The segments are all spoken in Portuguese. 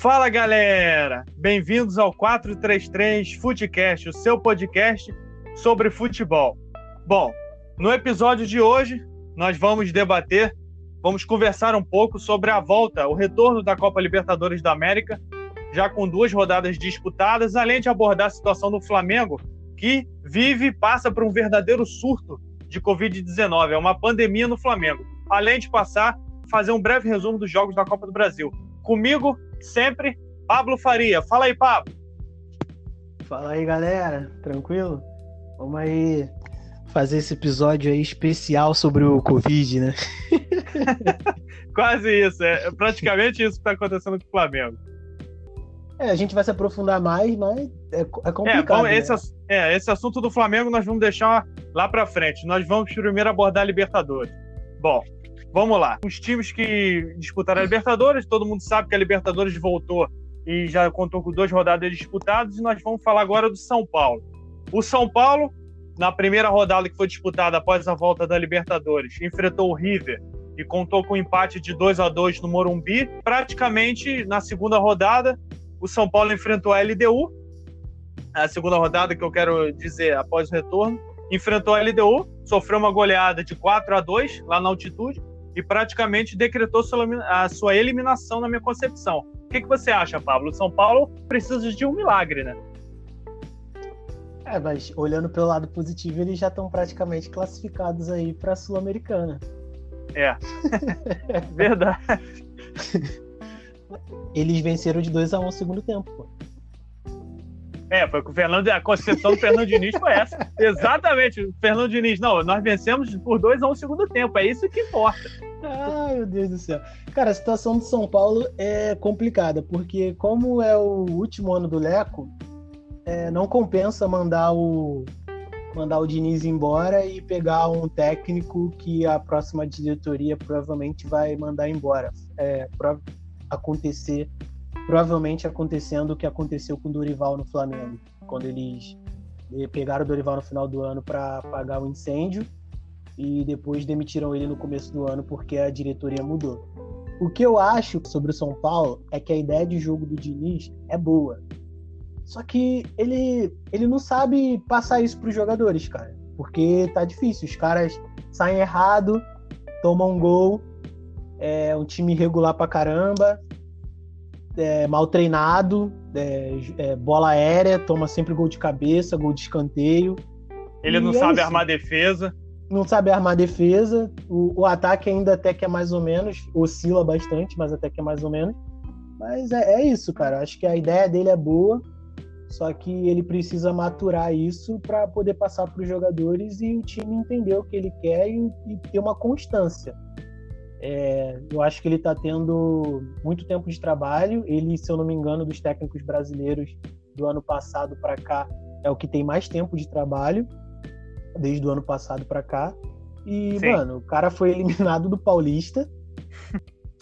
Fala galera, bem-vindos ao 433 Futecast, o seu podcast sobre futebol. Bom, no episódio de hoje nós vamos debater, vamos conversar um pouco sobre a volta, o retorno da Copa Libertadores da América, já com duas rodadas disputadas, além de abordar a situação do Flamengo, que vive e passa por um verdadeiro surto de Covid-19, é uma pandemia no Flamengo. Além de passar, fazer um breve resumo dos jogos da Copa do Brasil. Comigo, sempre, Pablo Faria. Fala aí, Pablo. Fala aí, galera. Tranquilo? Vamos aí fazer esse episódio aí especial sobre o Covid, né? Quase isso. É praticamente isso que está acontecendo com o Flamengo. É, a gente vai se aprofundar mais, mas é, é complicado. É, bom, né? esse, é, esse assunto do Flamengo nós vamos deixar lá para frente. Nós vamos primeiro abordar a Libertadores. Bom, vamos lá. Os times que disputaram a Libertadores, todo mundo sabe que a Libertadores voltou e já contou com duas rodadas disputadas, e nós vamos falar agora do São Paulo. O São Paulo, na primeira rodada que foi disputada após a volta da Libertadores, enfrentou o River e contou com um empate de 2 a 2 no Morumbi. Praticamente na segunda rodada, o São Paulo enfrentou a LDU, a segunda rodada que eu quero dizer após o retorno, enfrentou a LDU, sofreu uma goleada de 4 a 2 lá na altitude e praticamente decretou a sua eliminação na minha concepção. O que, que você acha, Pablo? São Paulo precisa de um milagre, né? É, mas olhando pelo lado positivo, eles já estão praticamente classificados aí para a Sul-Americana. É. Verdade. Eles venceram de 2 a 1 um no segundo tempo, pô. É, foi com o Fernando, a concepção do Fernando Diniz foi essa. Exatamente, o Fernando Diniz, não, nós vencemos por 2 a 1 um segundo tempo, é isso que importa. Ai, meu Deus do céu. Cara, a situação do São Paulo é complicada, porque como é o último ano do Leco, é, não compensa mandar o mandar o Diniz embora e pegar um técnico que a próxima diretoria provavelmente vai mandar embora. É, acontecer, provavelmente acontecendo o que aconteceu com o Dorival no Flamengo, quando eles pegaram o Dorival no final do ano para apagar o incêndio e depois demitiram ele no começo do ano porque a diretoria mudou. O que eu acho sobre o São Paulo é que a ideia de jogo do Diniz é boa. Só que ele, ele não sabe passar isso para os jogadores, cara. Porque tá difícil. Os caras saem errado, tomam um gol, é um time irregular pra caramba, é, mal treinado, é, é, bola aérea, toma sempre gol de cabeça, gol de escanteio. Ele não é sabe isso. armar defesa. Não sabe armar defesa. O, o, ataque ainda até que é mais ou menos, oscila bastante, mas até que é mais ou menos. Mas é, é isso, cara. Acho que a ideia dele é boa, só que ele precisa maturar isso para poder passar para os jogadores e o time entender o que ele quer e, e ter uma constância. É, eu acho que ele está tendo muito tempo de trabalho. Ele, se eu não me engano, dos técnicos brasileiros do ano passado para cá, é o que tem mais tempo de trabalho, desde o ano passado para cá. E, Sim. mano, o cara foi eliminado do Paulista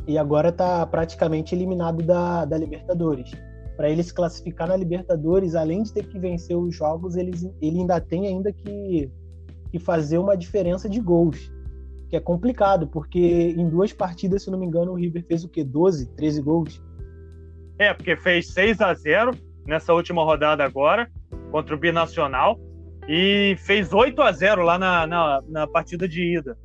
e agora está praticamente eliminado da, da Libertadores. Para ele se classificar na Libertadores, além de ter que vencer os jogos, ele, ele ainda tem ainda que, que fazer uma diferença de gols que é complicado, porque em duas partidas, se não me engano, o River fez o quê? 12, 13 gols? É, porque fez 6 a 0 nessa última rodada agora, contra o Binacional, e fez 8 a 0 lá na, na, na partida de ida.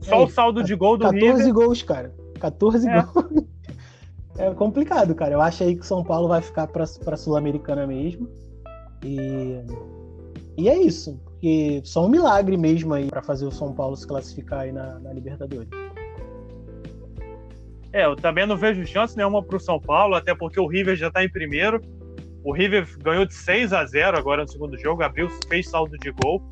Só é, o saldo de gol do 14 River. 14 gols, cara. 14 é. gols. É complicado, cara. Eu acho aí que São Paulo vai ficar para a Sul-Americana mesmo. E, e é isso porque só um milagre mesmo aí para fazer o São Paulo se classificar aí na, na, Libertadores. É, eu também não vejo chance nenhuma para o São Paulo, até porque o River já está em primeiro. O River ganhou de 6 a 0 agora no segundo jogo, abriu, fez saldo de gol.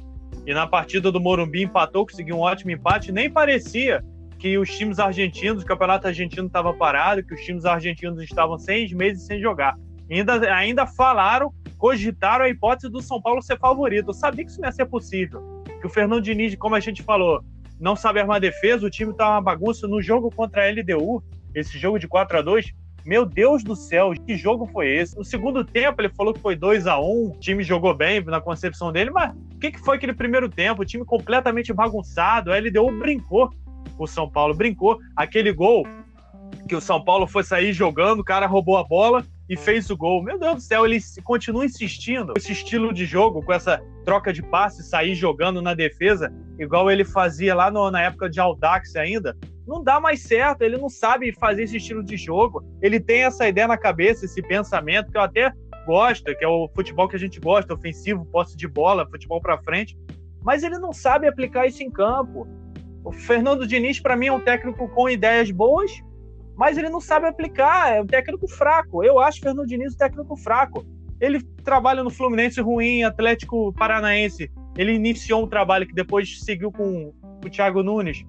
E na partida do Morumbi empatou, conseguiu um ótimo empate. Nem parecia que os times argentinos, o campeonato argentino estava parado, que os times argentinos estavam seis meses sem jogar. Ainda, ainda falaram cogitaram a hipótese do São Paulo ser favorito. Eu sabia que isso não ia ser possível. Que o Fernando Diniz, como a gente falou, não sabe armar defesa, o time tá uma bagunça no jogo contra a LDU, esse jogo de 4 a 2 meu Deus do céu, que jogo foi esse? No segundo tempo, ele falou que foi 2 a 1 o time jogou bem na concepção dele, mas o que, que foi aquele primeiro tempo? O time completamente bagunçado, a LDU brincou, o São Paulo brincou. Aquele gol que o São Paulo foi sair jogando, o cara roubou a bola e fez o gol. Meu Deus do céu, ele continua insistindo. Esse estilo de jogo, com essa troca de passe, sair jogando na defesa, igual ele fazia lá no, na época de Audax ainda, não dá mais certo. Ele não sabe fazer esse estilo de jogo. Ele tem essa ideia na cabeça, esse pensamento, que eu até gosto, que é o futebol que a gente gosta, ofensivo, posse de bola, futebol para frente. Mas ele não sabe aplicar isso em campo. O Fernando Diniz, para mim, é um técnico com ideias boas, mas ele não sabe aplicar, é um técnico fraco. Eu acho Fernando Diniz um técnico fraco. Ele trabalha no Fluminense ruim, Atlético Paranaense. Ele iniciou um trabalho que depois seguiu com o Thiago Nunes.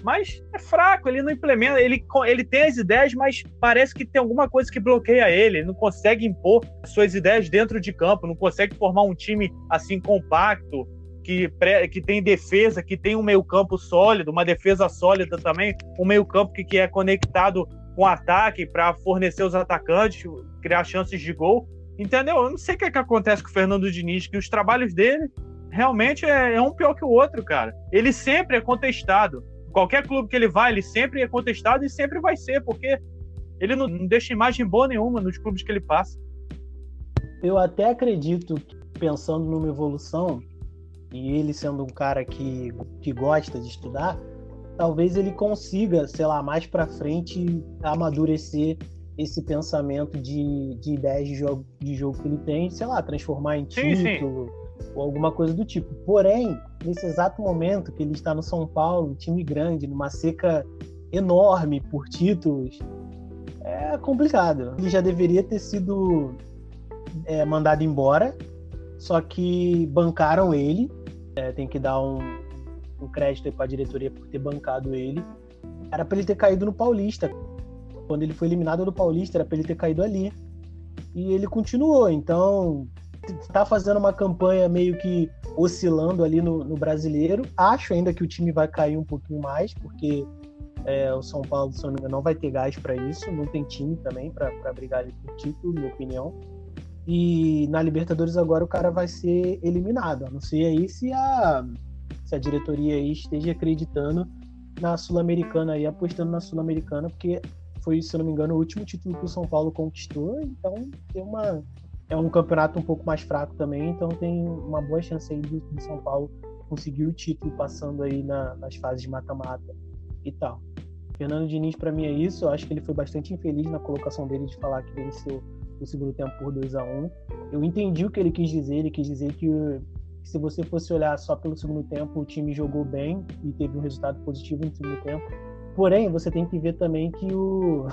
Mas é fraco, ele não implementa, ele, ele tem as ideias, mas parece que tem alguma coisa que bloqueia ele. Ele não consegue impor suas ideias dentro de campo, não consegue formar um time assim compacto, que, pré, que tem defesa, que tem um meio-campo sólido, uma defesa sólida também, um meio-campo que, que é conectado com ataque para fornecer os atacantes, criar chances de gol. Entendeu? Eu não sei o que, é que acontece com o Fernando Diniz, que os trabalhos dele realmente é, é um pior que o outro, cara. Ele sempre é contestado. Qualquer clube que ele vai, ele sempre é contestado e sempre vai ser, porque ele não, não deixa imagem boa nenhuma nos clubes que ele passa. Eu até acredito, pensando numa evolução, e ele sendo um cara que, que gosta de estudar, talvez ele consiga, sei lá, mais para frente amadurecer esse pensamento de, de ideias de jogo, de jogo que ele tem, sei lá, transformar em título sim, sim. ou alguma coisa do tipo. Porém, nesse exato momento que ele está no São Paulo, time grande, numa seca enorme por títulos, é complicado. Ele já deveria ter sido é, mandado embora, só que bancaram ele é, tem que dar um, um crédito para a diretoria por ter bancado ele. Era para ele ter caído no Paulista. Quando ele foi eliminado do Paulista, era para ele ter caído ali. E ele continuou. Então, está fazendo uma campanha meio que oscilando ali no, no, brasileiro. Acho ainda que o time vai cair um pouquinho mais, porque é, o São Paulo, se não, não vai ter gás para isso. Não tem time também para brigar ali por título, minha opinião. E na Libertadores agora o cara vai ser eliminado. A não sei aí se a, se a diretoria aí esteja acreditando na Sul-Americana aí, apostando na Sul-Americana, porque foi, se não me engano, o último título que o São Paulo conquistou. Então tem uma, é um campeonato um pouco mais fraco também, então tem uma boa chance aí do, do São Paulo conseguir o título passando aí na, nas fases de mata-mata e tal. Fernando Diniz, para mim, é isso. Eu acho que ele foi bastante infeliz na colocação dele de falar que venceu o segundo tempo por 2 a 1 Eu entendi o que ele quis dizer, ele quis dizer que se você fosse olhar só pelo segundo tempo, o time jogou bem e teve um resultado positivo no segundo tempo. Porém, você tem que ver também que o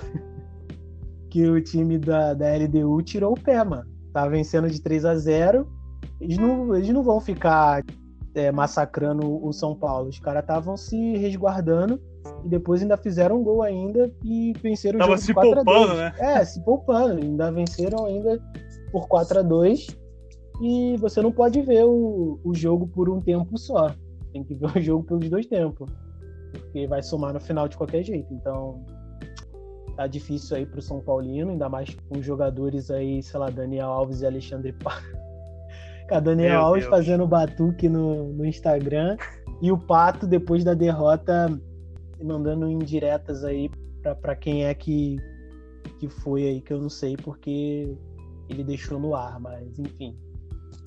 que o time da, da LDU tirou o pé, mano. Tá vencendo de 3 a 0 eles não, eles não vão ficar é, massacrando o São Paulo. Os caras estavam se resguardando e depois ainda fizeram um gol ainda e venceram Tava o jogo se 4 poupando, né? É, se poupando. Ainda venceram ainda por 4 a 2 e você não pode ver o, o jogo por um tempo só. Tem que ver o jogo pelos dois tempos. Porque vai somar no final de qualquer jeito. Então, tá difícil aí pro São Paulino, ainda mais com jogadores aí, sei lá, Daniel Alves e Alexandre Pá. a Daniel Meu Alves Deus. fazendo batuque no, no Instagram. E o Pato, depois da derrota, mandando indiretas aí para quem é que, que foi aí, que eu não sei, porque ele deixou no ar, mas enfim.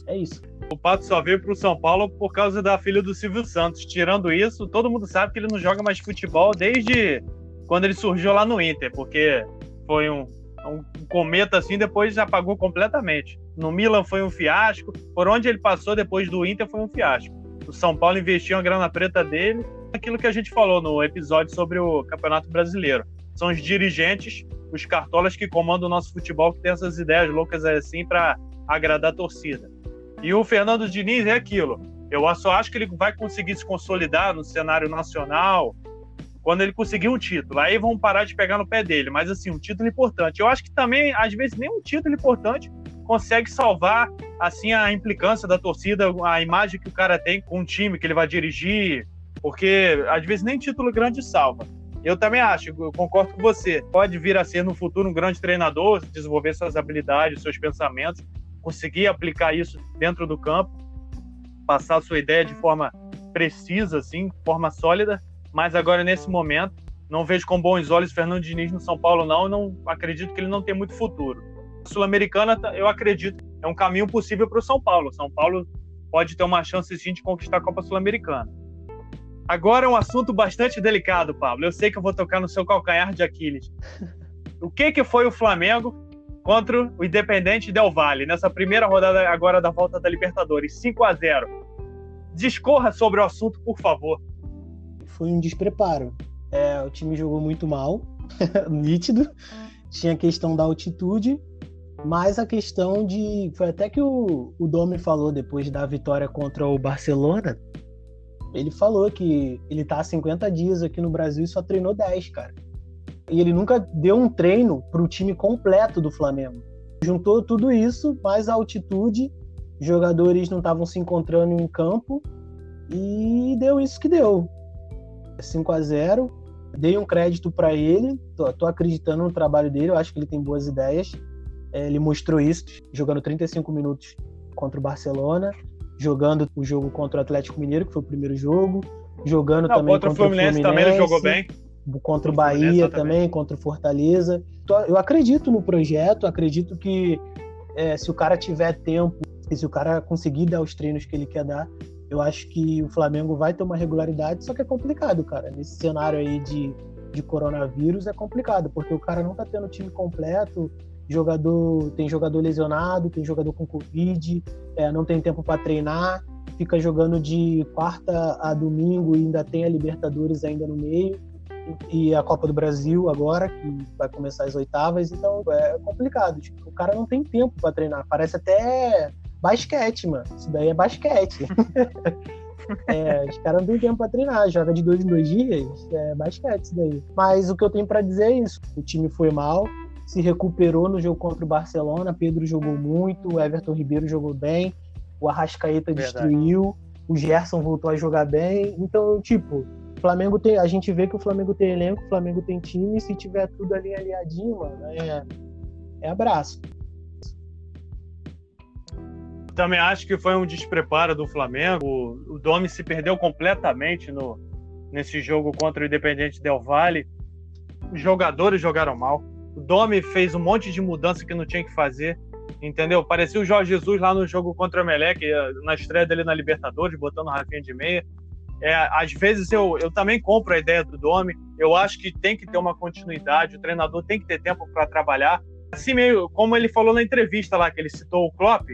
É isso. O Pato só veio pro São Paulo por causa da filha do Silvio Santos. Tirando isso, todo mundo sabe que ele não joga mais futebol desde quando ele surgiu lá no Inter, porque foi um, um cometa assim, depois apagou completamente. No Milan foi um fiasco, por onde ele passou depois do Inter foi um fiasco. O São Paulo investiu a grana preta dele aquilo que a gente falou no episódio sobre o Campeonato Brasileiro. São os dirigentes, os cartolas que comandam o nosso futebol, que tem essas ideias loucas assim para agradar a torcida. E o Fernando Diniz é aquilo. Eu só acho que ele vai conseguir se consolidar no cenário nacional quando ele conseguir um título. Aí vão parar de pegar no pé dele. Mas, assim, um título importante. Eu acho que também, às vezes, nem um título importante consegue salvar, assim, a implicância da torcida, a imagem que o cara tem com um time que ele vai dirigir, porque às vezes nem título grande salva. Eu também acho, eu concordo com você. Pode vir a ser no futuro um grande treinador, desenvolver suas habilidades, seus pensamentos, conseguir aplicar isso dentro do campo, passar sua ideia de forma precisa, assim, forma sólida. Mas agora, nesse momento, não vejo com bons olhos Fernando Diniz no São Paulo, não. Não acredito que ele não tem muito futuro. Sul-Americana, eu acredito, é um caminho possível para o São Paulo. São Paulo pode ter uma chance sim de conquistar a Copa Sul-Americana. Agora é um assunto bastante delicado, Pablo. Eu sei que eu vou tocar no seu calcanhar de Aquiles. O que, que foi o Flamengo contra o Independente Del Valle nessa primeira rodada agora da volta da Libertadores? 5 a 0 Discorra sobre o assunto, por favor. Foi um despreparo. É, o time jogou muito mal, nítido. Tinha a questão da altitude, mas a questão de. Foi até que o, o Domi falou depois da vitória contra o Barcelona. Ele falou que ele tá há 50 dias aqui no Brasil e só treinou 10, cara. E ele nunca deu um treino pro time completo do Flamengo. Juntou tudo isso, mais a altitude, jogadores não estavam se encontrando em campo e deu isso que deu. 5 a 0 dei um crédito para ele, tô, tô, acreditando no trabalho dele, eu acho que ele tem boas ideias. É, ele mostrou isso jogando 35 minutos contra o Barcelona, jogando o jogo contra o Atlético Mineiro, que foi o primeiro jogo, jogando Não, também contra, contra o Fluminense, Fluminense também ele jogou bem. Contra o Bahia também, contra o Fortaleza. Eu acredito no projeto, acredito que é, se o cara tiver tempo e se o cara conseguir dar os treinos que ele quer dar, eu acho que o Flamengo vai ter uma regularidade, só que é complicado, cara. Nesse cenário aí de, de coronavírus é complicado, porque o cara não tá tendo time completo, jogador tem jogador lesionado, tem jogador com Covid, é, não tem tempo para treinar, fica jogando de quarta a domingo e ainda tem a Libertadores ainda no meio e a Copa do Brasil agora que vai começar as oitavas, então é complicado. Tipo, o cara não tem tempo para treinar. Parece até basquete, mano. Isso daí é basquete. é, os caras não têm tempo pra treinar, joga de dois em dois dias, é basquete isso daí. Mas o que eu tenho para dizer é isso: o time foi mal, se recuperou no jogo contra o Barcelona, Pedro jogou muito, o Everton Ribeiro jogou bem, o Arrascaeta Verdade. destruiu, o Gerson voltou a jogar bem. Então, tipo, Flamengo tem. A gente vê que o Flamengo tem elenco, o Flamengo tem time, se tiver tudo ali aliadinho, mano, é, é abraço. Também acho que foi um despreparo do Flamengo. O Domi se perdeu completamente no, nesse jogo contra o Independente Del Valle. Os jogadores jogaram mal. O Domi fez um monte de mudança que não tinha que fazer. Entendeu? Parecia o Jorge Jesus lá no jogo contra o Melec, na estreia dele na Libertadores, botando o Rafinha de meia. É, às vezes eu, eu também compro a ideia do Domi. Eu acho que tem que ter uma continuidade, o treinador tem que ter tempo para trabalhar. Assim meio como ele falou na entrevista lá, que ele citou o Klopp,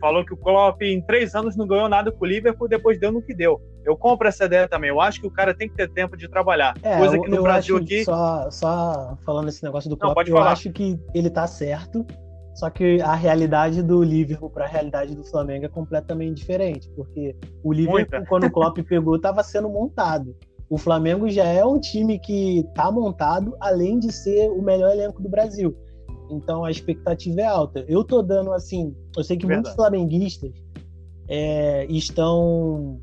falou que o Klopp em três anos não ganhou nada com o Liverpool, depois deu no que deu. Eu compro essa ideia também. Eu acho que o cara tem que ter tempo de trabalhar. É, Coisa que no Brasil aqui. Só, só falando esse negócio do Klopp, não, eu acho que ele tá certo. Só que a realidade do Liverpool para a realidade do Flamengo é completamente diferente, porque o Liverpool, Muita. quando o Klopp pegou, estava sendo montado. O Flamengo já é um time que está montado, além de ser o melhor elenco do Brasil. Então a expectativa é alta. Eu tô dando assim, eu sei que Verdade. muitos flamenguistas é, estão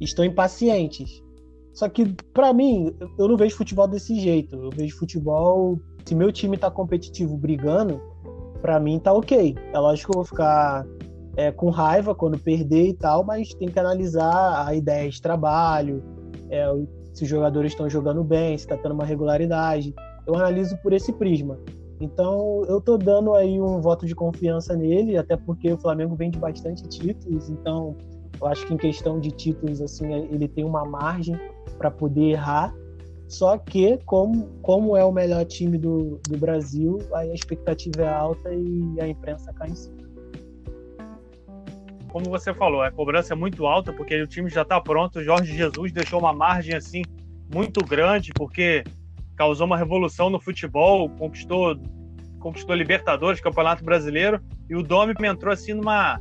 estão impacientes. Só que para mim, eu não vejo futebol desse jeito. Eu vejo futebol se meu time tá competitivo brigando, para mim tá ok. É lógico que eu vou ficar é, com raiva quando perder e tal, mas tem que analisar a ideia de trabalho, é, se os jogadores estão jogando bem, se está tendo uma regularidade. Eu analiso por esse prisma. Então, eu tô dando aí um voto de confiança nele, até porque o Flamengo vem de bastante títulos, então eu acho que em questão de títulos, assim, ele tem uma margem para poder errar. Só que, como, como é o melhor time do, do Brasil, aí a expectativa é alta e a imprensa cai em cima. Como você falou, a cobrança é muito alta, porque o time já está pronto. O Jorge Jesus deixou uma margem assim muito grande, porque causou uma revolução no futebol, conquistou conquistou Libertadores, Campeonato Brasileiro, e o Domi entrou assim numa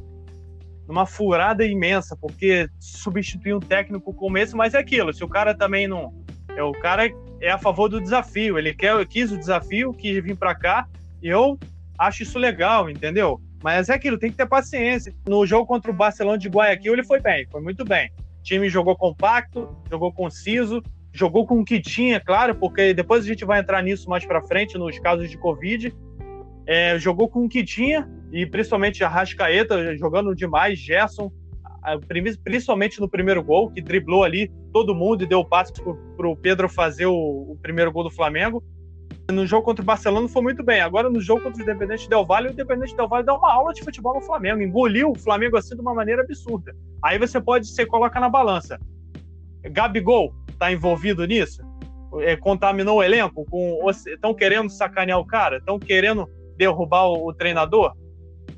numa furada imensa, porque substituir um técnico como esse, mas é aquilo, se o cara também não é o cara é a favor do desafio, ele quer quis o desafio, quis vir para cá, e eu acho isso legal, entendeu? Mas é aquilo, tem que ter paciência. No jogo contra o Barcelona de Guayaquil, ele foi bem, foi muito bem. O time jogou compacto, jogou conciso, jogou com o que tinha, claro, porque depois a gente vai entrar nisso mais para frente, nos casos de Covid. É, jogou com o que tinha, e principalmente a Rascaeta jogando demais, Gerson, principalmente no primeiro gol, que driblou ali todo mundo e deu o passe para o Pedro fazer o, o, primeiro gol do Flamengo. No jogo contra o Barcelona foi muito bem. Agora, no jogo contra o Independente Del Valle, o Independente Del Valle dá uma aula de futebol no Flamengo. Engoliu o Flamengo assim de uma maneira absurda. Aí você pode, você coloca na balança. Gabigol está envolvido nisso? É, contaminou o elenco? Estão querendo sacanear o cara? Estão querendo derrubar o, o treinador?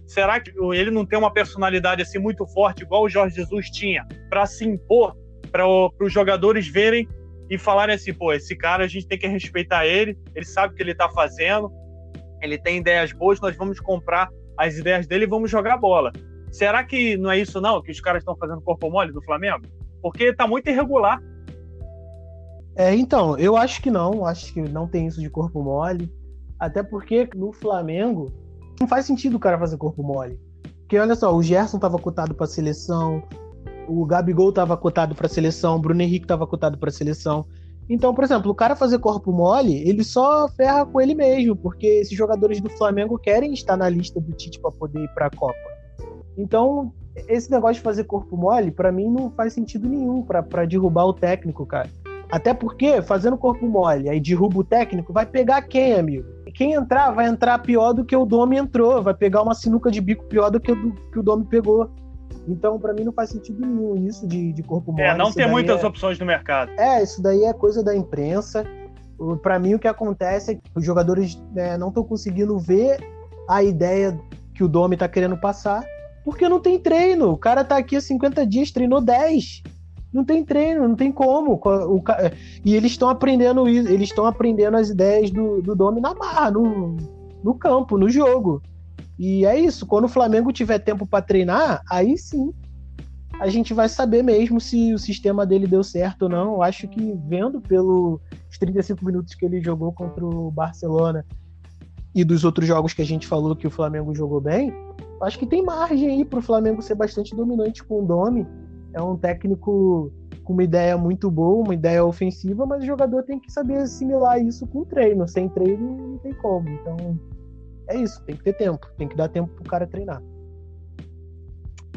Será que ele não tem uma personalidade assim muito forte, igual o Jorge Jesus tinha, para se impor, para os jogadores verem e falarem assim: pô, esse cara a gente tem que respeitar ele, ele sabe o que ele está fazendo, ele tem ideias boas, nós vamos comprar as ideias dele e vamos jogar bola. Será que não é isso não que os caras estão fazendo corpo mole do Flamengo? Porque está muito irregular. É, então, eu acho que não, acho que não tem isso de corpo mole. Até porque no Flamengo, não faz sentido o cara fazer corpo mole. Porque olha só, o Gerson tava cotado pra seleção, o Gabigol tava cotado pra seleção, o Bruno Henrique tava cotado pra seleção. Então, por exemplo, o cara fazer corpo mole, ele só ferra com ele mesmo, porque esses jogadores do Flamengo querem estar na lista do Tite para poder ir para a Copa. Então, esse negócio de fazer corpo mole, para mim não faz sentido nenhum para derrubar o técnico, cara. Até porque, fazendo corpo mole, aí derruba o técnico, vai pegar quem, amigo? Quem entrar vai entrar pior do que o Domi entrou, vai pegar uma sinuca de bico pior do que o, que o Domi pegou. Então, para mim, não faz sentido nenhum isso de, de corpo mole. É, não tem muitas é... opções no mercado. É, isso daí é coisa da imprensa. Para mim, o que acontece é que os jogadores né, não estão conseguindo ver a ideia que o Domi tá querendo passar, porque não tem treino. O cara tá aqui há 50 dias, treinou 10. Não tem treino, não tem como. O, e eles estão aprendendo isso, eles estão aprendendo as ideias do, do Domi na barra, no, no campo, no jogo. E é isso. Quando o Flamengo tiver tempo para treinar, aí sim a gente vai saber mesmo se o sistema dele deu certo ou não. Eu acho que vendo pelos 35 minutos que ele jogou contra o Barcelona e dos outros jogos que a gente falou que o Flamengo jogou bem, acho que tem margem aí para o Flamengo ser bastante dominante com o Domi é um técnico com uma ideia muito boa, uma ideia ofensiva, mas o jogador tem que saber assimilar isso com treino. Sem treino não tem como. Então é isso, tem que ter tempo, tem que dar tempo pro cara treinar.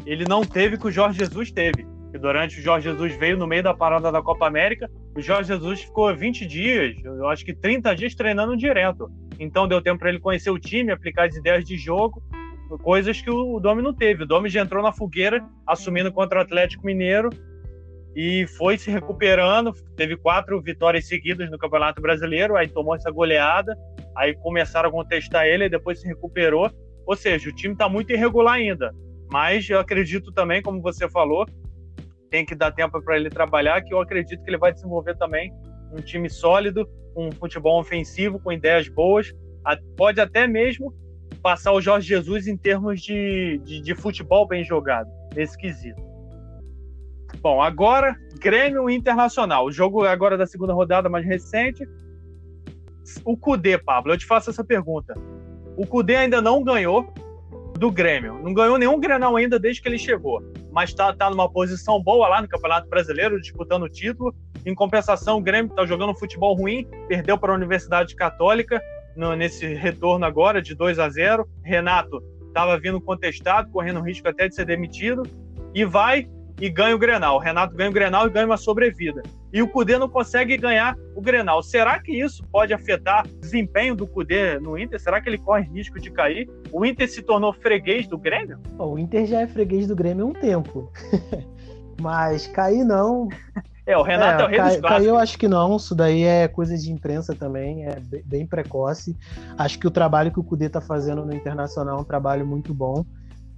Ele não teve que o Jorge Jesus teve. E durante o Jorge Jesus veio no meio da parada da Copa América, o Jorge Jesus ficou 20 dias, eu acho que 30 dias treinando direto. Então deu tempo para ele conhecer o time, aplicar as ideias de jogo coisas que o Domi não teve. O Domi já entrou na fogueira, assumindo contra o Atlético Mineiro e foi se recuperando. Teve quatro vitórias seguidas no Campeonato Brasileiro, aí tomou essa goleada, aí começaram a contestar ele, e depois se recuperou. Ou seja, o time está muito irregular ainda. Mas eu acredito também, como você falou, tem que dar tempo para ele trabalhar, que eu acredito que ele vai desenvolver também um time sólido, um futebol ofensivo, com ideias boas. Pode até mesmo passar o Jorge Jesus em termos de, de, de futebol bem jogado, nesse quesito. Bom, agora Grêmio Internacional. O jogo agora da segunda rodada mais recente. O Cudê, Pablo, eu te faço essa pergunta. O Cudê ainda não ganhou do Grêmio. Não ganhou nenhum Grenal ainda desde que ele chegou. Mas está tá numa posição boa lá no Campeonato Brasileiro, disputando o título. Em compensação, o Grêmio está jogando futebol ruim, perdeu para a Universidade Católica no, nesse retorno agora de 2 a 0. Renato estava vindo contestado, correndo risco até de ser demitido, e vai e ganha o Grenal. Renato ganha o Grenal e ganha uma sobrevida. E o Cudê não consegue ganhar o Grenal. Será que isso pode afetar o desempenho do Cudê no Inter? Será que ele corre risco de cair? O Inter se tornou freguês do Grêmio? O Inter já é freguês do Grêmio há um tempo. Mas cair não. É, o Renato é, é o rei cai, dos clássicos. eu acho que não, isso daí é coisa de imprensa também, é bem precoce. Acho que o trabalho que o Cudê está fazendo no Internacional é um trabalho muito bom.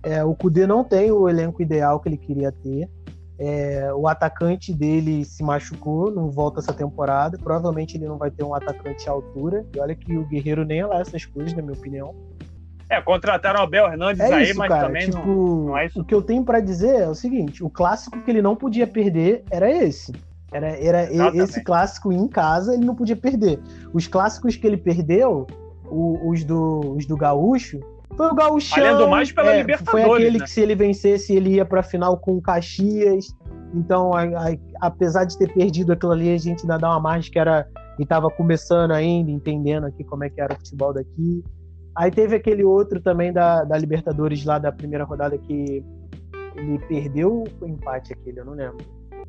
É, o Cudê não tem o elenco ideal que ele queria ter. É, o atacante dele se machucou, não volta essa temporada. Provavelmente ele não vai ter um atacante à altura. E olha que o Guerreiro nem é lá essas coisas, na minha opinião. É, contrataram o Abel Hernandes é aí, isso, mas cara. também tipo, não, não, é isso. O que eu tenho para dizer é o seguinte: o clássico que ele não podia perder era esse. Era, era esse clássico em casa, ele não podia perder. Os clássicos que ele perdeu, o, os, do, os do Gaúcho, foi o Gaúcho. Além mais pela é, Libertadores. Foi aquele né? que, se ele vencesse, ele ia pra final com o Caxias. Então, a, a, apesar de ter perdido aquilo ali, a gente ainda dá uma margem que era. E tava começando ainda, entendendo aqui como é que era o futebol daqui. Aí teve aquele outro também da, da Libertadores lá da primeira rodada que ele perdeu o empate aquele, eu não lembro.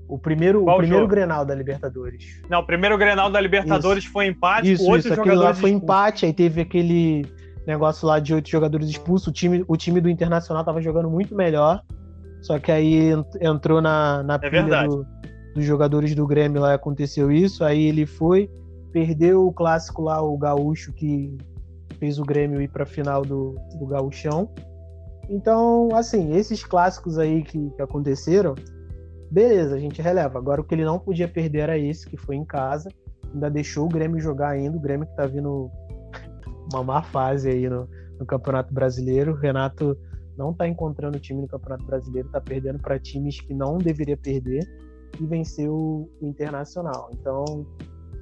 O primeiro, o primeiro Grenal da Libertadores. Não, o primeiro Grenal da Libertadores isso. foi empate. Isso, isso. Aquele lá foi empate, aí teve aquele negócio lá de oito jogadores expulsos. O time, o time do Internacional tava jogando muito melhor. Só que aí entrou na, na é pilha do, dos jogadores do Grêmio lá aconteceu isso. Aí ele foi, perdeu o clássico lá, o Gaúcho, que fez o Grêmio ir pra final do, do Gaúchão. Então, assim, esses clássicos aí que, que aconteceram, beleza, a gente releva. Agora o que ele não podia perder era esse, que foi em casa. Ainda deixou o Grêmio jogar ainda. O Grêmio que tá vindo uma má fase aí no, no Campeonato Brasileiro. O Renato não tá encontrando time no Campeonato Brasileiro, tá perdendo para times que não deveria perder e venceu o Internacional. Então,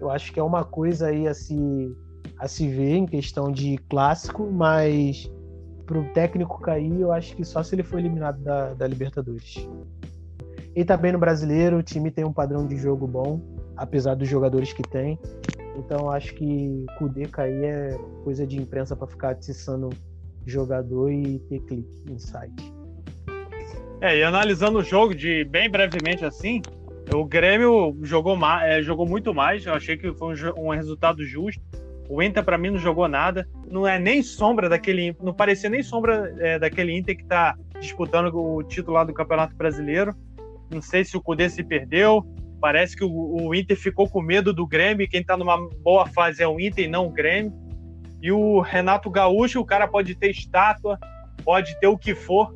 eu acho que é uma coisa aí a se, a se ver em questão de clássico, mas pro técnico cair, eu acho que só se ele for eliminado da, da Libertadores. E também no brasileiro, o time tem um padrão de jogo bom, apesar dos jogadores que tem. Então acho que Kudê cair é coisa de imprensa para ficar atiçando jogador e ter clique em site. É, e analisando o jogo de bem brevemente assim, o Grêmio jogou, é, jogou muito mais. Eu achei que foi um, um resultado justo. O Inter, para mim, não jogou nada. Não é nem sombra daquele. Não parecia nem sombra é, daquele Inter que está disputando o título lá do Campeonato Brasileiro. Não sei se o Cudê se perdeu. Parece que o, o Inter ficou com medo do Grêmio. Quem está numa boa fase é o Inter e não o Grêmio. E o Renato Gaúcho, o cara pode ter estátua, pode ter o que for,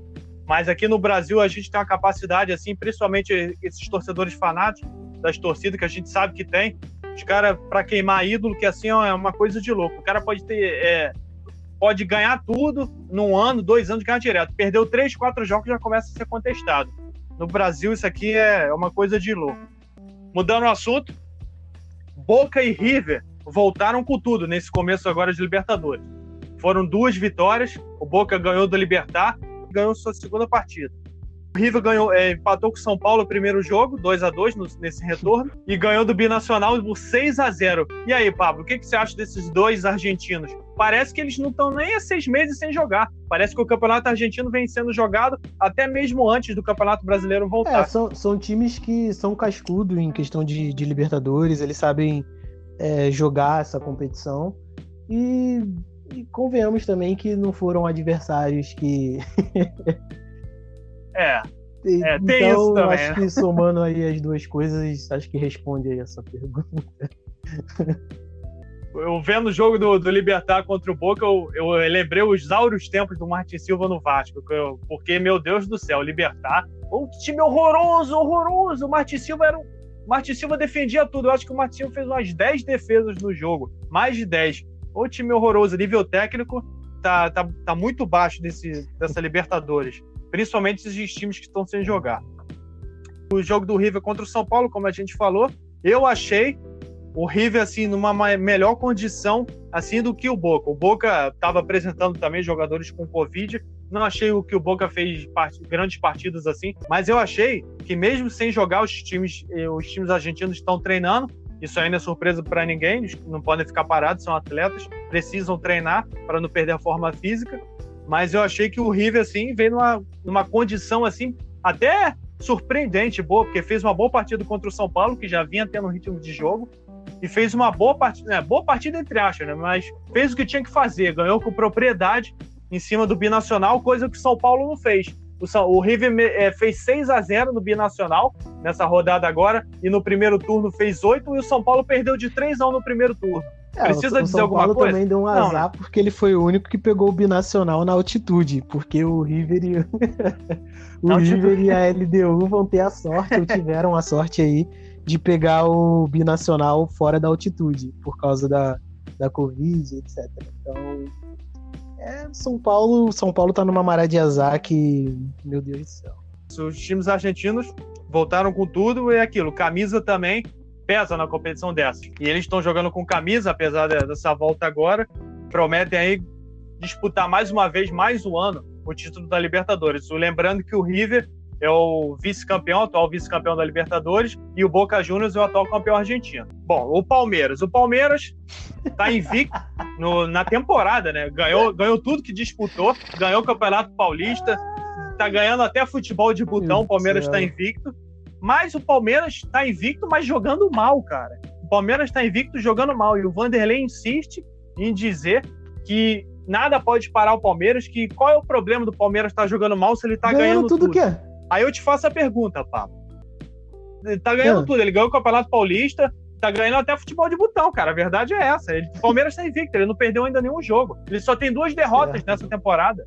mas aqui no Brasil a gente tem uma capacidade, assim, principalmente esses torcedores fanáticos das torcidas que a gente sabe que tem, os caras, para queimar ídolo, que assim é uma coisa de louco. O cara pode ter. É, pode ganhar tudo num ano, dois anos, ganhar direto. Perdeu três, quatro jogos já começa a ser contestado. No Brasil, isso aqui é uma coisa de louco. Mudando o assunto, Boca e River voltaram com tudo nesse começo agora de Libertadores. Foram duas vitórias, o Boca ganhou do Libertar e ganhou sua segunda partida. O River ganhou, é, empatou com o São Paulo o primeiro jogo, 2 a 2 nesse retorno, e ganhou do Binacional por 6 a 0 E aí, Pablo, o que, que você acha desses dois argentinos? Parece que eles não estão nem há seis meses sem jogar. Parece que o Campeonato Argentino vem sendo jogado até mesmo antes do Campeonato Brasileiro voltar. É, são, são times que são cascudos em questão de, de Libertadores, eles sabem é, jogar essa competição. E, e convenhamos também que não foram adversários que. É. É, tem então, isso também. Acho que somando aí as duas coisas, acho que responde aí essa pergunta. Eu vendo o jogo do, do Libertar contra o Boca, eu, eu, lembrei os áureos tempos do Martin Silva no Vasco. Eu, porque, meu Deus do céu, Libertar, um time horroroso, horroroso. O Martin Silva era um. Martin Silva defendia tudo. Eu acho que o Martin Silva fez umas 10 defesas no jogo. Mais de 10. O time horroroso, nível técnico, tá, tá, tá muito baixo desse, dessa Libertadores principalmente esses times que estão sem jogar. O jogo do River contra o São Paulo, como a gente falou, eu achei o River assim numa melhor condição assim do que o Boca. O Boca estava apresentando também jogadores com Covid. Não achei o que o Boca fez part... grandes partidas assim, mas eu achei que mesmo sem jogar os times, eh, os times argentinos estão treinando. Isso ainda é surpresa para ninguém, eles não podem ficar parados, são atletas, precisam treinar para não perder a forma física. Mas eu achei que o River, assim, veio numa, numa condição, assim, até surpreendente, boa, porque fez uma boa partida contra o São Paulo, que já vinha tendo um ritmo de jogo, e fez uma boa partida, né, boa partida entre aspas, né, mas fez o que tinha que fazer, ganhou com propriedade em cima do Binacional, coisa que o São Paulo não fez. O, São, o River é, fez 6 a 0 no Binacional nessa rodada agora, e no primeiro turno fez 8, e o São Paulo perdeu de 3 a 1 no primeiro turno. É, Precisa o, dizer São alguma Paulo coisa? também deu um azar não, né? porque ele foi o único que pegou o binacional na altitude, porque o River e o River e a LDU vão ter a sorte, ou tiveram a sorte aí de pegar o binacional fora da altitude, por causa da, da Covid, etc. Então, é, São Paulo, São Paulo tá numa maré de azar que, meu Deus do céu. Os times argentinos voltaram com tudo e é aquilo, camisa também pesa na competição dessa. E eles estão jogando com camisa, apesar dessa volta agora. Prometem aí disputar mais uma vez, mais um ano, o título da Libertadores. Lembrando que o River é o vice-campeão, atual vice-campeão da Libertadores, e o Boca Juniors é o atual campeão argentino. Bom, o Palmeiras. O Palmeiras tá invicto no, na temporada, né? Ganhou, ganhou tudo que disputou, ganhou o Campeonato Paulista, tá ganhando até futebol de botão, o Palmeiras está invicto. Mas o Palmeiras está invicto, mas jogando mal, cara. O Palmeiras está invicto jogando mal. E o Vanderlei insiste em dizer que nada pode parar o Palmeiras, que qual é o problema do Palmeiras estar tá jogando mal se ele está ganhando, ganhando tudo, tudo. Que é? Aí eu te faço a pergunta, Pablo. Ele tá ganhando é. tudo. Ele ganhou o Campeonato Paulista, tá ganhando até futebol de botão, cara. A verdade é essa. Ele, o Palmeiras tá invicto, ele não perdeu ainda nenhum jogo. Ele só tem duas derrotas nessa temporada.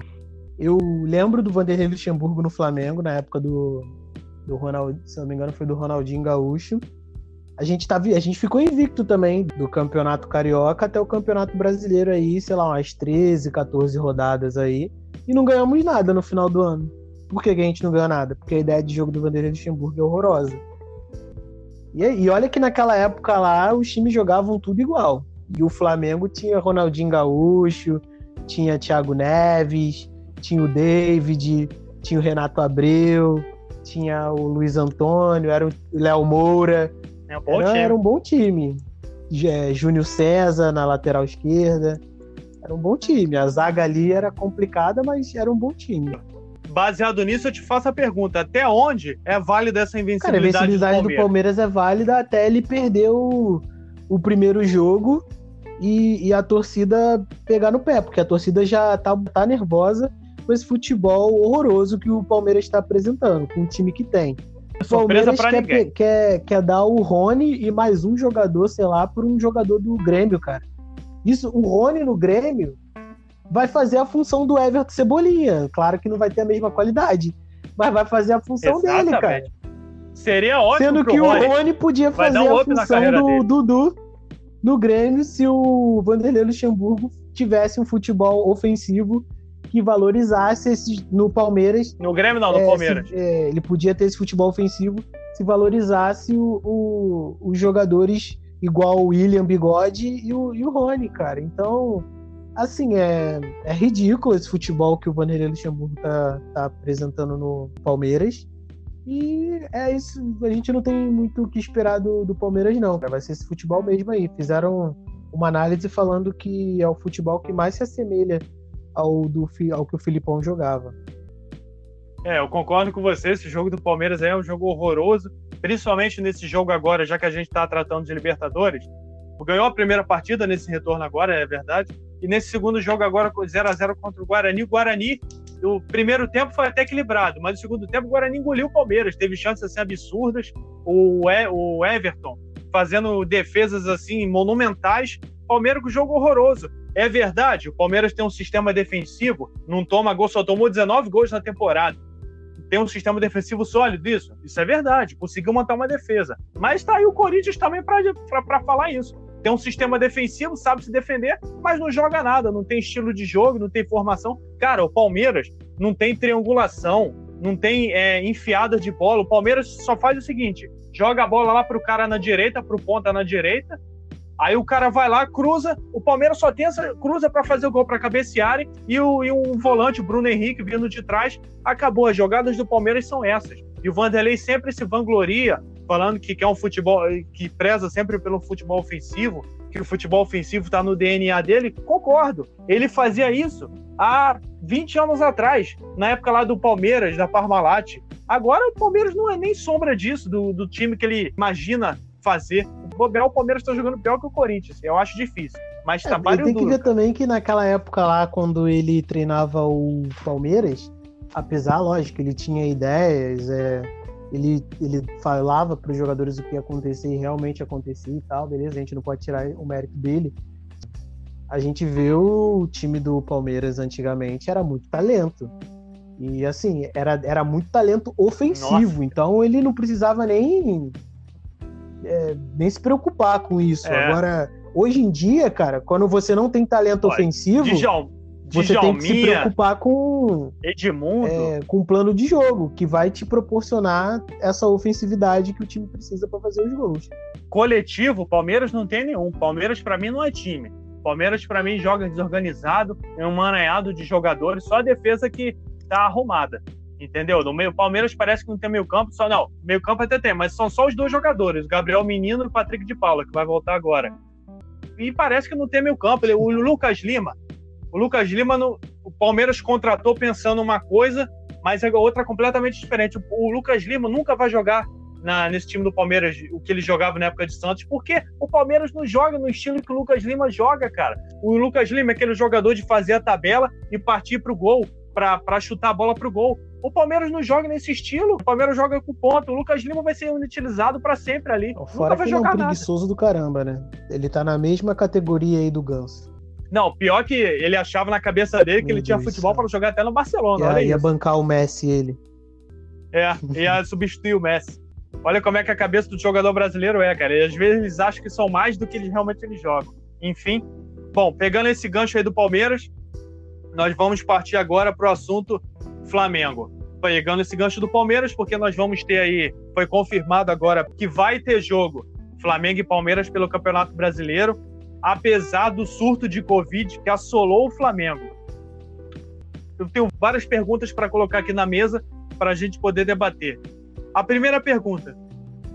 Eu lembro do Vanderlei Luxemburgo no Flamengo, na época do, do Ronald, se não me engano, foi do Ronaldinho Gaúcho. A gente, tá, a gente ficou invicto também do Campeonato Carioca até o Campeonato Brasileiro aí, sei lá, umas 13, 14 rodadas aí. E não ganhamos nada no final do ano. Por que, que a gente não ganhou nada? Porque a ideia de jogo do Vanderlei Luxemburgo é horrorosa. E, e olha que naquela época lá os times jogavam tudo igual. E o Flamengo tinha Ronaldinho Gaúcho, tinha Thiago Neves, tinha o David, tinha o Renato Abreu, tinha o Luiz Antônio, era o Léo Moura. É um era, era, um bom time. Júnior César na lateral esquerda. Era um bom time. A zaga ali era complicada, mas era um bom time baseado nisso, eu te faço a pergunta: até onde é válida essa invencibilidade? Cara, a invencibilidade do Palmeiras, do Palmeiras é válida até ele perder o, o primeiro jogo e, e, a torcida pegar no pé, porque a torcida já tá, tá nervosa com esse futebol horroroso que o Palmeiras está apresentando, com o time que tem. O Palmeiras quer, quer, quer dar o Rony e mais um jogador, sei lá, por um jogador do Grêmio, cara. Isso, o Rony no Grêmio vai fazer a função do Everton Cebolinha. Claro que não vai ter a mesma qualidade, mas vai fazer a função Exatamente. dele, cara. Seria ótimo. Sendo que o Rony podia fazer um a função do Dudu no Grêmio se o Vanderlei Luxemburgo tivesse um futebol ofensivo que valorizasse esse, no Palmeiras. No Grêmio não, no é, Palmeiras. Se, é, ele podia ter esse futebol ofensivo se valorizasse o, o, os jogadores igual o William Bigode e o, e o Rony, cara. Então, assim, é, é ridículo esse futebol que o Vanderlei Luxemburgo tá, tá apresentando no Palmeiras. E é isso, a gente não tem muito o que esperar do, do Palmeiras, não. Vai ser esse futebol mesmo aí. Fizeram uma análise falando que é o futebol que mais se assemelha ao, do, ao que o Filipão jogava. É, eu concordo com você. Esse jogo do Palmeiras é um jogo horroroso, principalmente nesse jogo agora, já que a gente está tratando de Libertadores. Ganhou a primeira partida nesse retorno agora, é verdade. E nesse segundo jogo agora, 0 a 0 contra o Guarani, o Guarani, o primeiro tempo foi até equilibrado, mas no segundo tempo o Guarani engoliu o Palmeiras, teve chances assim absurdas. O, e, o Everton fazendo defesas assim monumentais. Palmeiras com jogo horroroso. É verdade, o Palmeiras tem um sistema defensivo, não toma gol, só tomou 19 gols na temporada. Tem um sistema defensivo sólido, isso? Isso é verdade, conseguiu montar uma defesa. Mas tá aí o Corinthians também para falar isso tem um sistema defensivo, sabe se defender, mas não joga nada, não tem estilo de jogo, não tem formação. Cara, o Palmeiras não tem triangulação, não tem é, enfiada de bola. O Palmeiras só faz o seguinte: joga a bola lá pro cara na direita, pro ponta na direita. Aí o cara vai lá, cruza. O Palmeiras só tem essa cruza para fazer o gol para cabecearem e o, e um volante, o Bruno Henrique, vindo de trás. Acabou. As jogadas do Palmeiras são essas. E o Vanderlei sempre se vangloria falando que quer um futebol que preza sempre pelo futebol ofensivo, que o futebol ofensivo está no DNA dele, concordo. Ele fazia isso há 20 anos atrás, na época lá do Palmeiras, da Parmalat. Agora o Palmeiras não é nem sombra disso, do, do time que ele imagina fazer. O o Palmeiras está jogando pior que o Corinthians. Eu acho difícil. Mas é, trabalho Tem que ver também que naquela época lá, quando ele treinava o Palmeiras, apesar, lógico, ele tinha ideias, é, ele, ele falava para os jogadores o que ia acontecer e realmente acontecia e tal, beleza, a gente não pode tirar o mérito dele. A gente vê o time do Palmeiras antigamente, era muito talento. E assim, era, era muito talento ofensivo, Nossa. então ele não precisava nem, é, nem se preocupar com isso. É. Agora, hoje em dia, cara, quando você não tem talento Olha, ofensivo. Dijal, você tem que se preocupar com Edmundo, é, com um plano de jogo que vai te proporcionar essa ofensividade que o time precisa para fazer os gols. Coletivo, Palmeiras não tem nenhum. Palmeiras para mim não é time. Palmeiras para mim joga desorganizado, é um maneado de jogadores, só a defesa que tá arrumada. Entendeu? No meio Palmeiras parece que não tem meio campo, só não. Meio campo até tem, mas são só os dois jogadores, o Gabriel Menino e o Patrick de Paula, que vai voltar agora. E parece que não tem meio campo. O Lucas Lima, o Lucas Lima, no, o Palmeiras contratou pensando uma coisa, mas é outra completamente diferente. O, o Lucas Lima nunca vai jogar na, nesse time do Palmeiras, o que ele jogava na época de Santos, porque o Palmeiras não joga no estilo que o Lucas Lima joga, cara. O Lucas Lima é aquele jogador de fazer a tabela e partir pro gol, para chutar a bola pro gol. O Palmeiras não joga nesse estilo. O Palmeiras joga com ponto. O Lucas Lima vai ser utilizado para sempre ali. Fora que ele é um preguiçoso do caramba, né? Ele tá na mesma categoria aí do Ganso. Não, pior que ele achava na cabeça dele que Meu ele tinha Deus futebol para jogar até no Barcelona. Ia, ia bancar o Messi ele. É, ia substituir o Messi. Olha como é que a cabeça do jogador brasileiro é, cara. E às vezes eles acham que são mais do que eles realmente eles jogam. Enfim, bom, pegando esse gancho aí do Palmeiras, nós vamos partir agora para o assunto Flamengo. Pegando esse gancho do Palmeiras, porque nós vamos ter aí, foi confirmado agora que vai ter jogo Flamengo e Palmeiras pelo Campeonato Brasileiro, apesar do surto de Covid que assolou o Flamengo. Eu tenho várias perguntas para colocar aqui na mesa para a gente poder debater. A primeira pergunta: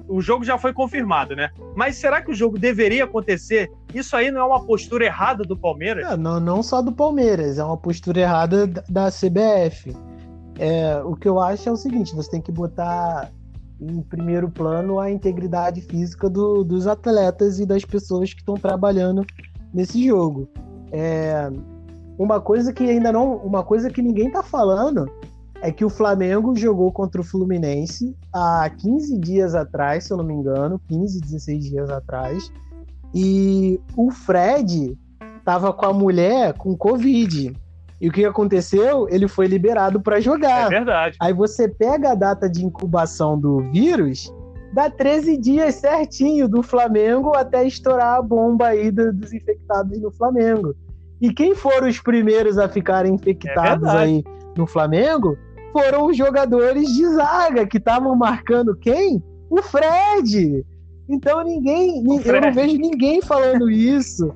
o jogo já foi confirmado, né? Mas será que o jogo deveria acontecer? Isso aí não é uma postura errada do Palmeiras? É, não, não só do Palmeiras, é uma postura errada da CBF. É, o que eu acho é o seguinte: você tem que botar em primeiro plano a integridade física do, dos atletas e das pessoas que estão trabalhando nesse jogo. É, uma coisa que ainda não, uma coisa que ninguém está falando é que o Flamengo jogou contra o Fluminense há 15 dias atrás, se eu não me engano, 15, 16 dias atrás, e o Fred estava com a mulher com Covid. E o que aconteceu? Ele foi liberado para jogar. É verdade. Aí você pega a data de incubação do vírus, dá 13 dias certinho do Flamengo até estourar a bomba aí dos infectados no Flamengo. E quem foram os primeiros a ficarem infectados é aí no Flamengo foram os jogadores de zaga que estavam marcando quem? O Fred. Então ninguém, eu não vejo ninguém falando isso.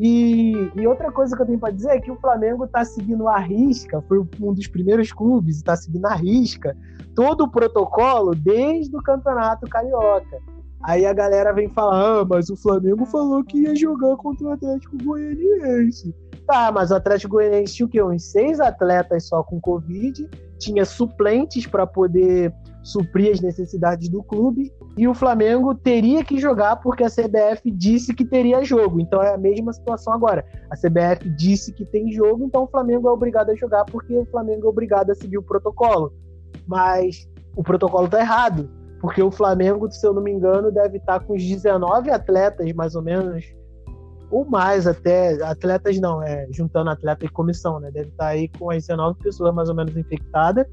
E, e, outra coisa que eu tenho para dizer é que o Flamengo está seguindo a risca, foi um dos primeiros clubes, está seguindo a risca todo o protocolo desde o Campeonato Carioca. Aí a galera vem falar, ah, mas o Flamengo falou que ia jogar contra o Atlético Goianiense. Tá, mas o Atlético Goianiense tinha o quê? Uns seis atletas só com Covid, tinha suplentes para poder suprir as necessidades do clube e o Flamengo teria que jogar porque a CBF disse que teria jogo. Então é a mesma situação agora. A CBF disse que tem jogo, então o Flamengo é obrigado a jogar porque o Flamengo é obrigado a seguir o protocolo. Mas o protocolo está errado, porque o Flamengo, se eu não me engano, deve estar tá com os 19 atletas mais ou menos ou mais até, atletas não, é, juntando atleta e comissão, né? Deve estar tá aí com as 19 pessoas mais ou menos infectadas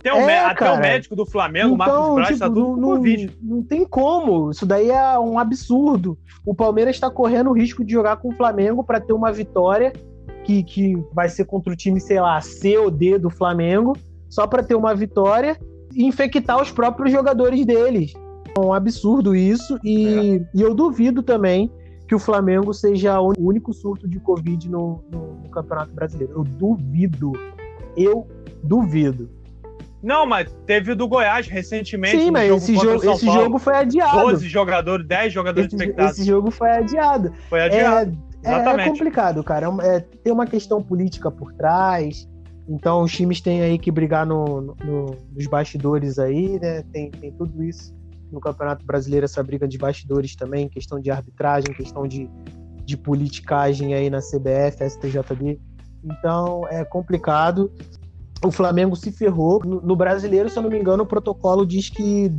até, o, é, até o médico do Flamengo, então, Marcos Braz, tá tipo, tudo com Covid. Não tem como. Isso daí é um absurdo. O Palmeiras está correndo o risco de jogar com o Flamengo para ter uma vitória que, que vai ser contra o time, sei lá, C ou D do Flamengo, só para ter uma vitória e infectar os próprios jogadores deles. É um absurdo isso. E, é. e eu duvido também que o Flamengo seja o único surto de Covid no, no, no Campeonato Brasileiro. Eu duvido. Eu duvido. Não, mas teve o do Goiás recentemente. Sim, mas esse, jogo, esse jogo foi adiado. 12 jogadores, 10 jogadores esse. Esse jogo foi adiado. Foi adiado. É, é, é complicado, cara. É, é, tem uma questão política por trás. Então os times têm aí que brigar no, no, nos bastidores aí, né? Tem, tem tudo isso no Campeonato Brasileiro, essa briga de bastidores também, questão de arbitragem, questão de, de politicagem aí na CBF, STJD. Então é complicado o Flamengo se ferrou. No brasileiro, se eu não me engano, o protocolo diz que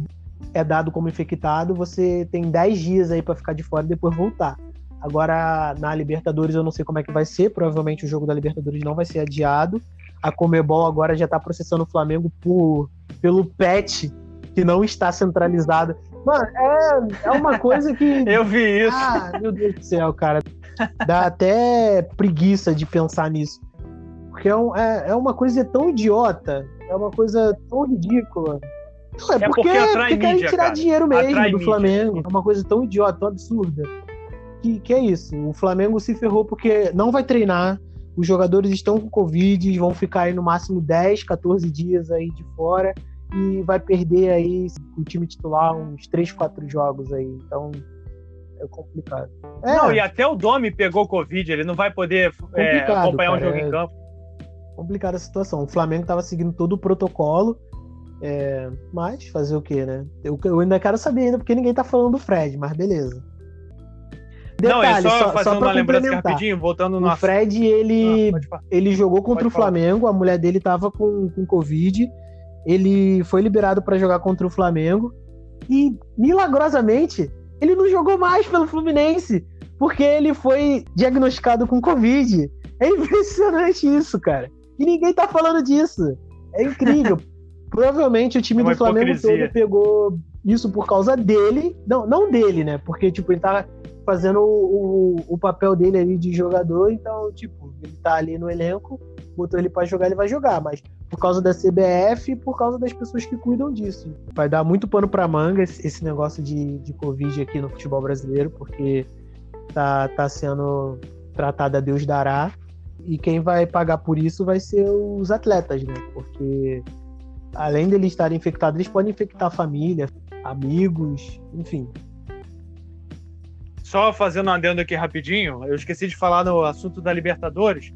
é dado como infectado, você tem 10 dias aí para ficar de fora e depois voltar. Agora, na Libertadores, eu não sei como é que vai ser. Provavelmente o jogo da Libertadores não vai ser adiado. A Comebol agora já tá processando o Flamengo por, pelo PET, que não está centralizado. Mano, é, é uma coisa que. eu vi isso. Ah, meu Deus do céu, cara. Dá até preguiça de pensar nisso. Porque é, um, é, é uma coisa tão idiota, é uma coisa tão ridícula. É, é porque, porque, atrai porque tirar cara. dinheiro mesmo atrai do mídia. Flamengo. É uma coisa tão idiota, tão absurda. Que, que é isso. O Flamengo se ferrou porque não vai treinar. Os jogadores estão com Covid, vão ficar aí no máximo 10, 14 dias aí de fora e vai perder aí o time titular uns 3, 4 jogos aí. Então é complicado. É. Não, e até o Domi pegou Covid, ele não vai poder é, acompanhar cara, um jogo é... em campo complicada a situação. O Flamengo estava seguindo todo o protocolo É, mas fazer o quê, né? Eu, eu, ainda quero saber ainda, porque ninguém tá falando do Fred, mas beleza. Detalhe, Não, é só, só fazendo só uma lembrança rapidinho, voltando no... O Fred, ele, ah, ele jogou contra pode o Flamengo, falar. a mulher dele tava com, com Covid, ele foi liberado para jogar contra o Flamengo, e milagrosamente, ele não jogou mais pelo Fluminense, porque ele foi diagnosticado com Covid. É impressionante isso, cara. E ninguém tá falando disso. É incrível. Provavelmente o time é do Flamengo hipocrisia. todo pegou isso por causa dele. Não, não dele, né? Porque, tipo, ele tá fazendo o, o, o, papel dele ali de jogador, então, tipo, ele tá ali no elenco, botou ele para jogar, ele vai jogar, mas por causa da CBF e por causa das pessoas que cuidam disso. Vai dar muito pano pra manga esse, negócio de, de Covid aqui no futebol brasileiro, porque tá, tá sendo tratado a Deus dará, e quem vai pagar por isso vai ser os atletas, né? Porque além de eles estarem infectados, eles podem infectar a família, amigos, enfim. Só fazendo um adendo aqui rapidinho, eu esqueci de falar no assunto da Libertadores,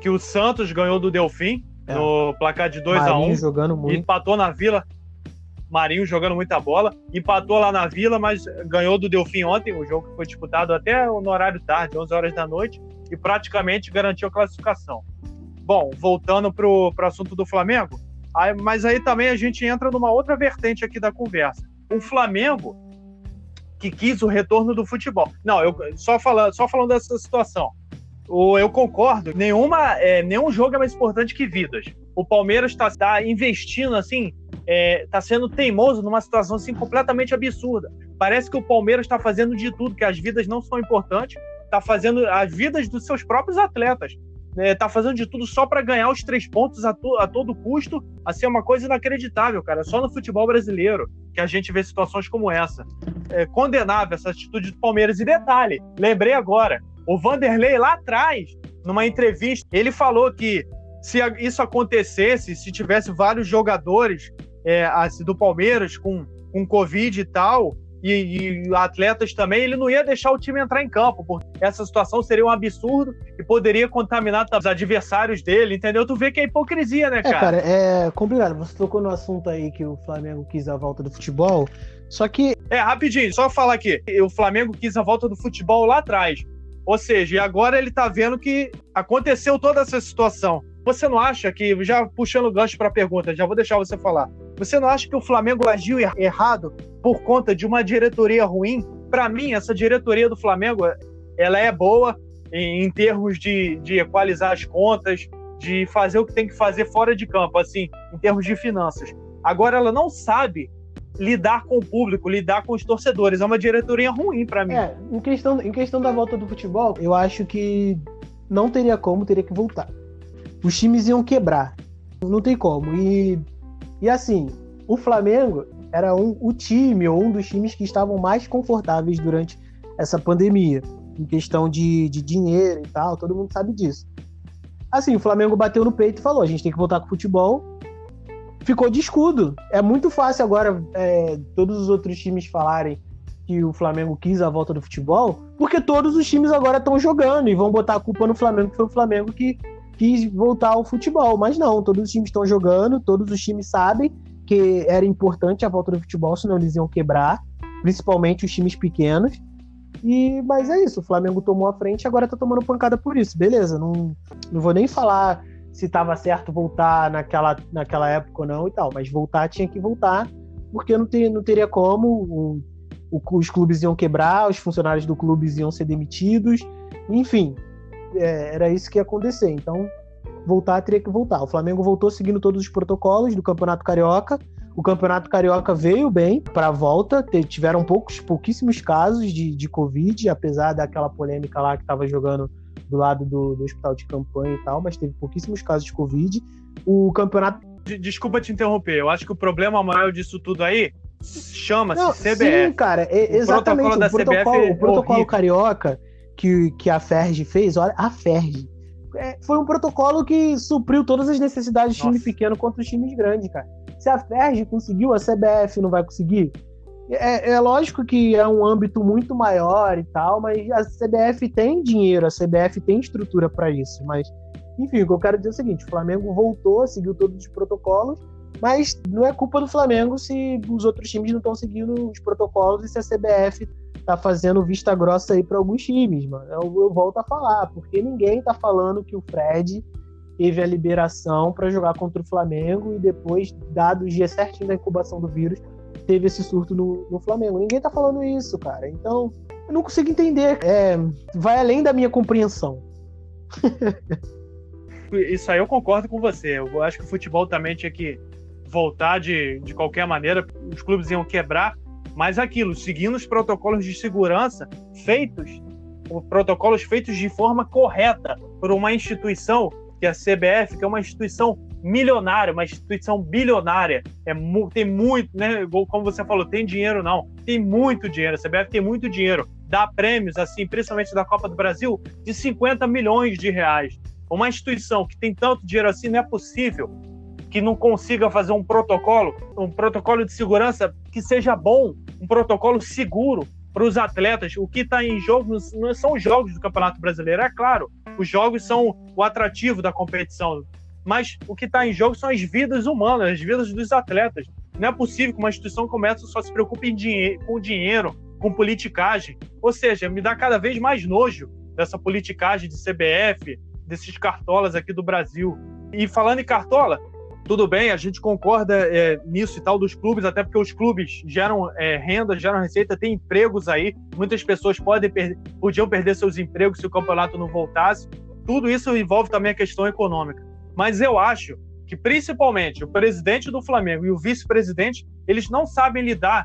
que o Santos ganhou do Delfim é. no placar de 2 a 1 um, jogando muito. Empatou na Vila. Marinho jogando muita bola, empatou lá na Vila, mas ganhou do Delfim ontem, o jogo foi disputado até no horário tarde, 11 horas da noite, e praticamente garantiu a classificação. Bom, voltando para o assunto do Flamengo, Aí, mas aí também a gente entra numa outra vertente aqui da conversa. O Flamengo que quis o retorno do futebol. Não, eu só falando, só falando dessa situação. O, eu concordo. Nenhuma, é, nenhum jogo é mais importante que vidas. O Palmeiras está tá investindo assim, está é, tá sendo teimoso numa situação assim completamente absurda. Parece que o Palmeiras está fazendo de tudo, que as vidas não são importantes, está fazendo as vidas dos seus próprios atletas é, tá fazendo de tudo só para ganhar os três pontos a, to, a todo custo, assim, é uma coisa inacreditável, cara. Só no futebol brasileiro que a gente vê situações como essa. É condenável essa atitude do Palmeiras. E detalhe, lembrei agora, o Vanderlei lá atrás, numa entrevista, ele falou que se isso acontecesse, se tivesse vários jogadores é, assim, do Palmeiras com, com Covid e tal, e, e, atletas também, ele não ia deixar o time entrar em campo, porque essa situação seria um absurdo e poderia contaminar os adversários dele, entendeu? Tu vê que é hipocrisia, né, cara? É, cara, é complicado. Você tocou no assunto aí que o Flamengo quis a volta do futebol, só que. É, rapidinho, só falar aqui. O Flamengo quis a volta do futebol lá atrás. Ou seja, e agora ele tá vendo que aconteceu toda essa situação. Você não acha que, já puxando o gancho para a pergunta, já vou deixar você falar. Você não acha que o Flamengo agiu errado por conta de uma diretoria ruim? Para mim, essa diretoria do Flamengo, ela é boa em, em termos de, de equalizar as contas, de fazer o que tem que fazer fora de campo, assim, em termos de finanças. Agora, ela não sabe lidar com o público, lidar com os torcedores. É uma diretoria ruim para mim. É, em questão, em questão da volta do futebol, eu acho que não teria como, teria que voltar os times iam quebrar. Não tem como. E, e assim, o Flamengo era um, o time ou um dos times que estavam mais confortáveis durante essa pandemia, em questão de, de dinheiro e tal, todo mundo sabe disso. Assim, o Flamengo bateu no peito e falou: a gente tem que voltar com o futebol. Ficou de escudo. É muito fácil agora é, todos os outros times falarem que o Flamengo quis a volta do futebol, porque todos os times agora estão jogando e vão botar a culpa no Flamengo, que foi o Flamengo que quis voltar ao futebol, mas não, todos os times estão jogando, todos os times sabem que era importante a volta do futebol, senão eles iam quebrar, principalmente os times pequenos. E, mas é isso, o Flamengo tomou a frente agora tá tomando pancada por isso. Beleza, não, não vou nem falar se estava certo voltar naquela, naquela época ou não e tal, mas voltar tinha que voltar, porque não, ter, não teria como, o, o, os clubes iam quebrar, os funcionários do clube iam ser demitidos, enfim, é, era isso que ia acontecer. Então, voltar teria que voltar. O Flamengo voltou seguindo todos os protocolos do Campeonato Carioca. O Campeonato Carioca veio bem para a volta, tiveram poucos, pouquíssimos casos de, de Covid, apesar daquela polêmica lá que estava jogando do lado do, do, hospital de campanha e tal, mas teve pouquíssimos casos de Covid. O campeonato. Desculpa te interromper, eu acho que o problema maior disso tudo aí chama-se CBF. Sim, cara, é, exatamente. O protocolo, o protocolo, é o protocolo carioca que, que a Ferg fez, olha, a Ferg. É, foi um protocolo que supriu todas as necessidades de time pequeno contra os times grandes, cara. Se a Ferg conseguiu, a CBF não vai conseguir? É, é, lógico que é um âmbito muito maior e tal, mas a CBF tem dinheiro, a CBF tem estrutura para isso. Mas, enfim, o que eu quero dizer é o seguinte: o Flamengo voltou, seguiu todos os protocolos, Mas não é culpa do Flamengo se os outros times não estão seguindo os protocolos e se a CBF tá fazendo vista grossa aí para alguns times, mano. Eu, eu, volto a falar, porque ninguém tá falando que o Fred teve a liberação para jogar contra o Flamengo e depois, dado o dia certinho da incubação do vírus, teve esse surto no, no Flamengo. Ninguém tá falando isso, cara. Então, eu não consigo entender. É, vai além da minha compreensão. isso aí eu concordo com você. Eu acho que o futebol também tinha que voltar de, de qualquer maneira. Os clubes iam quebrar, mas aquilo, seguindo os protocolos de segurança feitos, os protocolos feitos de forma correta por uma instituição que é a CBF, que é uma instituição milionária, uma instituição bilionária, é tem muito, né? Como você falou, tem dinheiro não, tem muito dinheiro. A CBF tem muito dinheiro, dá prêmios assim, principalmente da Copa do Brasil, de 50 milhões de reais. Uma instituição que tem tanto dinheiro assim, não é possível que não consiga fazer um protocolo, um protocolo de segurança que seja bom, um protocolo seguro para os atletas. O que está em jogo não são os jogos do Campeonato Brasileiro, é claro. Os jogos são o atrativo da competição, mas o que está em jogo são as vidas humanas, as vidas dos atletas. Não é possível que uma instituição como essa só se preocupe dinhe com dinheiro, com politicagem. Ou seja, me dá cada vez mais nojo dessa politicagem de CBF, desses cartolas aqui do Brasil. E falando em cartola, tudo bem, a gente concorda é, nisso e tal dos clubes, até porque os clubes geram é, renda, geram receita, tem empregos aí. Muitas pessoas podem per podiam perder seus empregos se o campeonato não voltasse. Tudo isso envolve também a questão econômica. Mas eu acho que principalmente o presidente do Flamengo e o vice-presidente, eles não sabem lidar,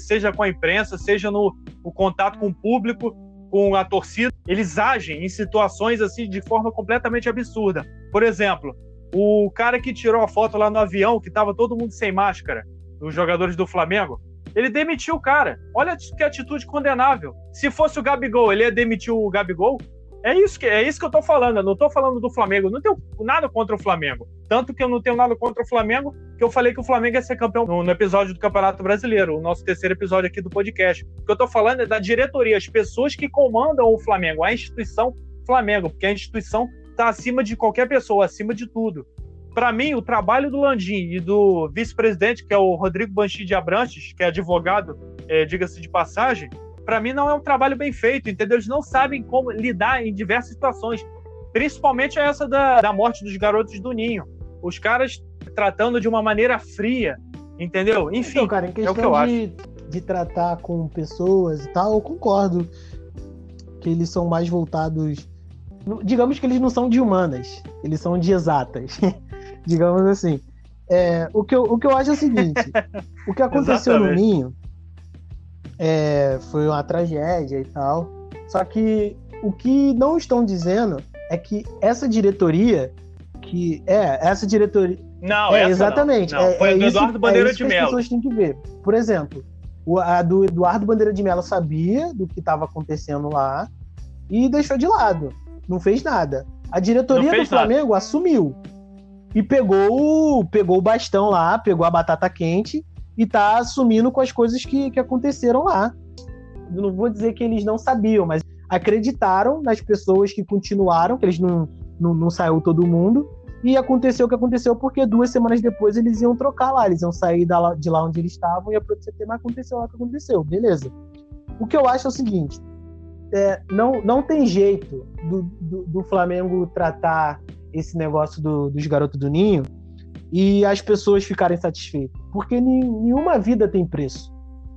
seja com a imprensa, seja no, no contato com o público, com a torcida. Eles agem em situações assim de forma completamente absurda. Por exemplo, o cara que tirou a foto lá no avião, que tava todo mundo sem máscara, os jogadores do Flamengo, ele demitiu o cara. Olha que atitude condenável. Se fosse o Gabigol, ele ia demitir o Gabigol? É isso que, é isso que eu tô falando. Eu não tô falando do Flamengo. Eu não tenho nada contra o Flamengo. Tanto que eu não tenho nada contra o Flamengo, que eu falei que o Flamengo ia ser campeão no, no episódio do Campeonato Brasileiro, o nosso terceiro episódio aqui do podcast. O que eu tô falando é da diretoria, as pessoas que comandam o Flamengo, a instituição Flamengo, porque a instituição está acima de qualquer pessoa, acima de tudo. Para mim, o trabalho do Landim e do vice-presidente, que é o Rodrigo Banchi de Abrantes, que é advogado, é, diga-se de passagem, para mim não é um trabalho bem feito, entendeu? Eles não sabem como lidar em diversas situações, principalmente essa da, da morte dos garotos do Ninho. Os caras tratando de uma maneira fria, entendeu? Enfim, então, cara, em questão é o que eu de, acho. de tratar com pessoas e tal, eu concordo que eles são mais voltados. Digamos que eles não são de humanas, eles são de exatas. digamos assim. É, o, que eu, o que eu acho é o seguinte: o que aconteceu no Ninho é, foi uma tragédia e tal. Só que o que não estão dizendo é que essa diretoria, que é essa diretoria. Não, é exatamente. Não. Não, é, foi é do isso, Eduardo Bandeira é isso de Mello. As pessoas têm que ver. Por exemplo, o, a do Eduardo Bandeira de Mello sabia do que estava acontecendo lá e deixou de lado. Não fez nada. A diretoria do Flamengo nada. assumiu e pegou, pegou o bastão lá, pegou a batata quente e tá assumindo com as coisas que, que aconteceram lá. Eu não vou dizer que eles não sabiam, mas acreditaram nas pessoas que continuaram, que eles não, não, não saiu todo mundo. E aconteceu o que aconteceu, porque duas semanas depois eles iam trocar lá, eles iam sair da, de lá onde eles estavam e ia pro CT, mas aconteceu lá o que aconteceu, beleza. O que eu acho é o seguinte: é, não, não tem jeito do, do, do Flamengo tratar esse negócio do, dos garotos do Ninho e as pessoas ficarem satisfeitas. Porque nenhuma vida tem preço.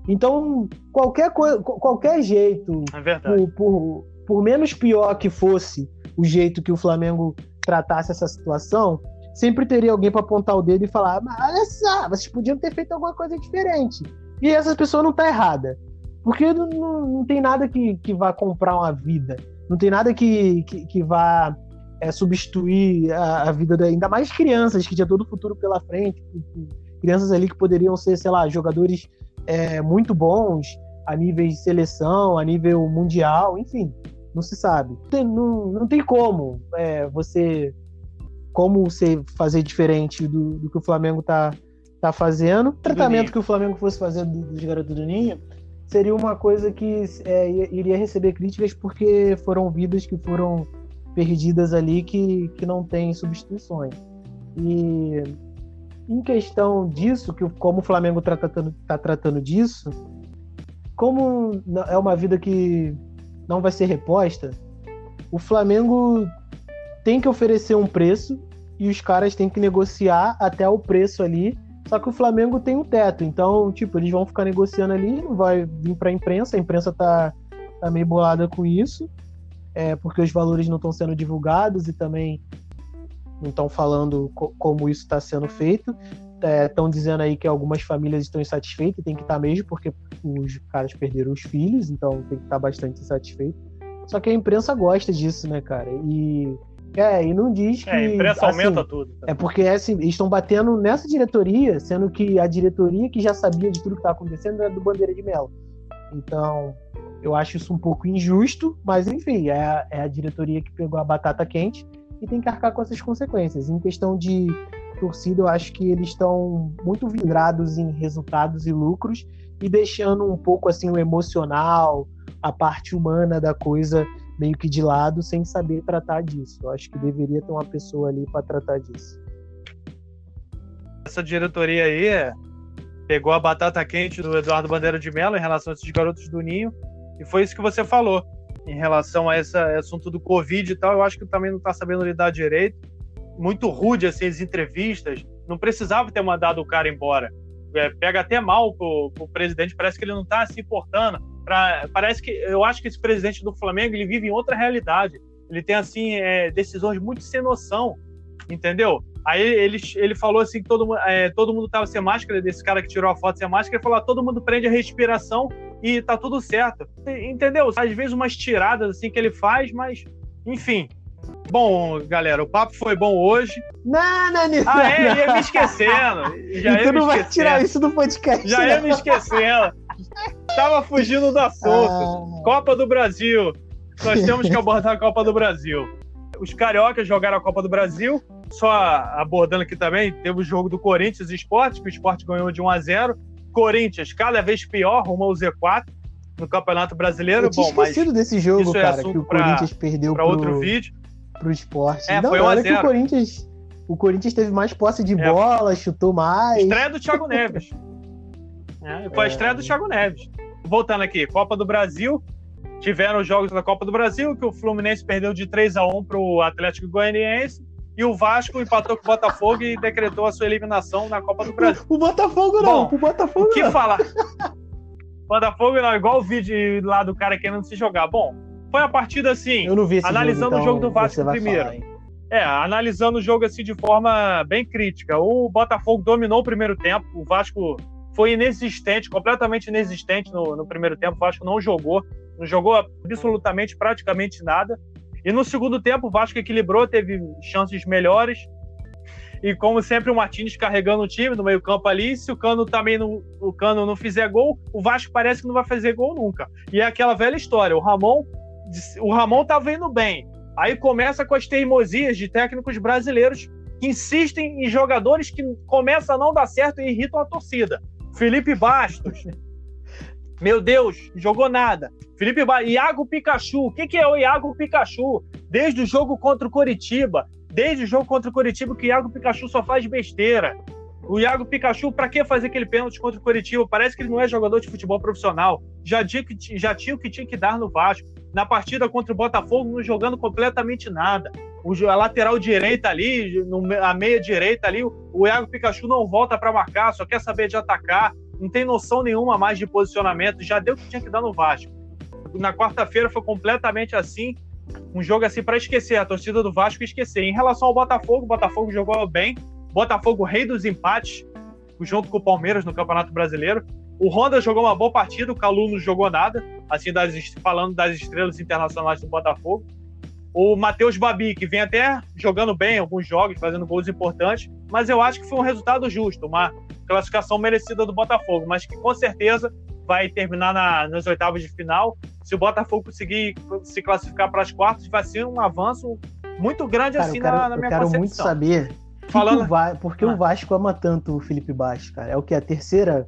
Então, qualquer, coisa, qualquer jeito, é por, por, por, menos pior que fosse o jeito que o Flamengo tratasse essa situação, sempre teria alguém para apontar o dedo e falar: mas olha só, vocês podiam ter feito alguma coisa diferente. E essa pessoa não está errada. Porque não, não, tem nada que, que vá comprar uma vida. Não tem nada que, que, que vá é, substituir a, a, vida da, ainda mais crianças que tinha todo o futuro pela frente, crianças ali que poderiam ser, sei lá, jogadores é, muito bons a nível de seleção, a nível mundial, enfim, não se sabe. Tem, não, não tem como é, você como você fazer diferente do, do, que o Flamengo tá, tá fazendo. O tratamento que o Flamengo fosse fazer dos garotos do Ninho seria uma coisa que é, iria receber críticas porque foram vidas que foram perdidas ali que, que não tem substituições. E em questão disso, que como o Flamengo está tratando, tá tratando disso, como é uma vida que não vai ser reposta, o Flamengo tem que oferecer um preço e os caras têm que negociar até o preço ali. Só que o Flamengo tem um teto, então, tipo, eles vão ficar negociando ali, não vai vir para a imprensa, a imprensa tá, tá meio bolada com isso, é, porque os valores não estão sendo divulgados e também não estão falando co como isso está sendo feito. Estão é, dizendo aí que algumas famílias estão insatisfeitas, tem que estar tá mesmo, porque os caras perderam os filhos, então tem que estar tá bastante insatisfeito. Só que a imprensa gosta disso, né, cara? E é, e não diz que. É, a imprensa assim, aumenta tudo. Tá? É porque é assim, eles estão batendo nessa diretoria, sendo que a diretoria que já sabia de tudo que está acontecendo era do Bandeira de Melo. Então, eu acho isso um pouco injusto, mas enfim, é a, é a diretoria que pegou a batata quente e tem que arcar com essas consequências. Em questão de torcida, eu acho que eles estão muito vidrados em resultados e lucros e deixando um pouco assim o emocional, a parte humana da coisa meio que de lado sem saber tratar disso. Eu acho que deveria ter uma pessoa ali para tratar disso. Essa diretoria aí pegou a batata quente do Eduardo Bandeira de Mello em relação a esses garotos do Ninho e foi isso que você falou em relação a esse assunto do Covid e tal. Eu acho que também não está sabendo lidar direito. Muito rude assim as entrevistas. Não precisava ter mandado o cara embora. É, pega até mal pro, pro presidente. Parece que ele não está se importando Pra, parece que eu acho que esse presidente do Flamengo ele vive em outra realidade. Ele tem assim é, decisões muito sem noção, entendeu? Aí ele, ele falou assim que todo, é, todo mundo tava sem máscara, desse cara que tirou a foto sem máscara, ele falou: ah, todo mundo prende a respiração e tá tudo certo. Entendeu? Às vezes umas tiradas assim que ele faz, mas enfim. Bom, galera, o papo foi bom hoje. Não, não, não. Ah, é, ia me esquecendo. Já tu não vai tirar isso do podcast. Já né? ia me esquecendo. Tava fugindo do assunto. Ah. Copa do Brasil. Nós temos que abordar a Copa do Brasil. Os cariocas jogaram a Copa do Brasil. Só abordando aqui também, teve o jogo do Corinthians e Esporte, que o Esporte ganhou de 1 a 0 Corinthians, cada vez pior, rumo ao Z4 no Campeonato Brasileiro. Eu tinha Bom, esquecido desse jogo, é cara, que o Corinthians pra, perdeu para outro vídeo. Pro esporte. É, Não, foi 1 a 0. que o Corinthians, o Corinthians teve mais posse de é. bola, chutou mais. Estreia do Thiago Neves. É, foi a estreia do Thiago Neves. Voltando aqui, Copa do Brasil. Tiveram os jogos da Copa do Brasil, que o Fluminense perdeu de 3 a 1 para o Atlético Goianiense. E o Vasco empatou com o Botafogo e decretou a sua eliminação na Copa do Brasil. O Botafogo não, Bom, o Botafogo O que não. falar? Botafogo não, igual o vídeo lá do cara querendo se jogar. Bom, foi a partida assim, Eu não vi analisando jogo, então o jogo do Vasco primeiro. Falar, é, analisando o jogo assim de forma bem crítica. O Botafogo dominou o primeiro tempo, o Vasco foi inexistente, completamente inexistente no, no primeiro tempo. O Vasco não jogou, não jogou absolutamente praticamente nada. E no segundo tempo, o Vasco equilibrou, teve chances melhores. E como sempre, o Martins carregando o time no meio-campo ali. Se o Cano também não, o Cano não fizer gol, o Vasco parece que não vai fazer gol nunca. E é aquela velha história: o Ramon, o Ramon tava indo bem. Aí começa com as teimosias de técnicos brasileiros que insistem em jogadores que começam a não dar certo e irritam a torcida. Felipe Bastos. Meu Deus, jogou nada. Felipe Bastos. Iago Pikachu. O que, que é o Iago Pikachu? Desde o jogo contra o Coritiba. Desde o jogo contra o Coritiba que o Iago Pikachu só faz besteira. O Iago Pikachu, para que fazer aquele pênalti contra o Coritiba? Parece que ele não é jogador de futebol profissional. Já, tinha, já tinha o que tinha que dar no Vasco. Na partida contra o Botafogo, não jogando completamente nada. A lateral direita ali, a meia direita ali, o Iago Pikachu não volta para marcar, só quer saber de atacar. Não tem noção nenhuma mais de posicionamento. Já deu o que tinha que dar no Vasco. Na quarta-feira foi completamente assim. Um jogo assim para esquecer, a torcida do Vasco esquecer. Em relação ao Botafogo, o Botafogo jogou bem, Botafogo, rei dos empates, junto com o Palmeiras no Campeonato Brasileiro. O Honda jogou uma boa partida, o Calu não jogou nada, assim, das, falando das estrelas internacionais do Botafogo. O Matheus Babi, que vem até jogando bem alguns jogos, fazendo gols importantes, mas eu acho que foi um resultado justo, uma classificação merecida do Botafogo, mas que com certeza vai terminar na, nas oitavas de final. Se o Botafogo conseguir se classificar para as quartas, vai ser um avanço muito grande Cara, assim quero, na, na minha eu quero concepção. muito saber Falando... Que Va... Por que ah. o Vasco ama tanto o Felipe Bastos, cara? É o que? A terceira,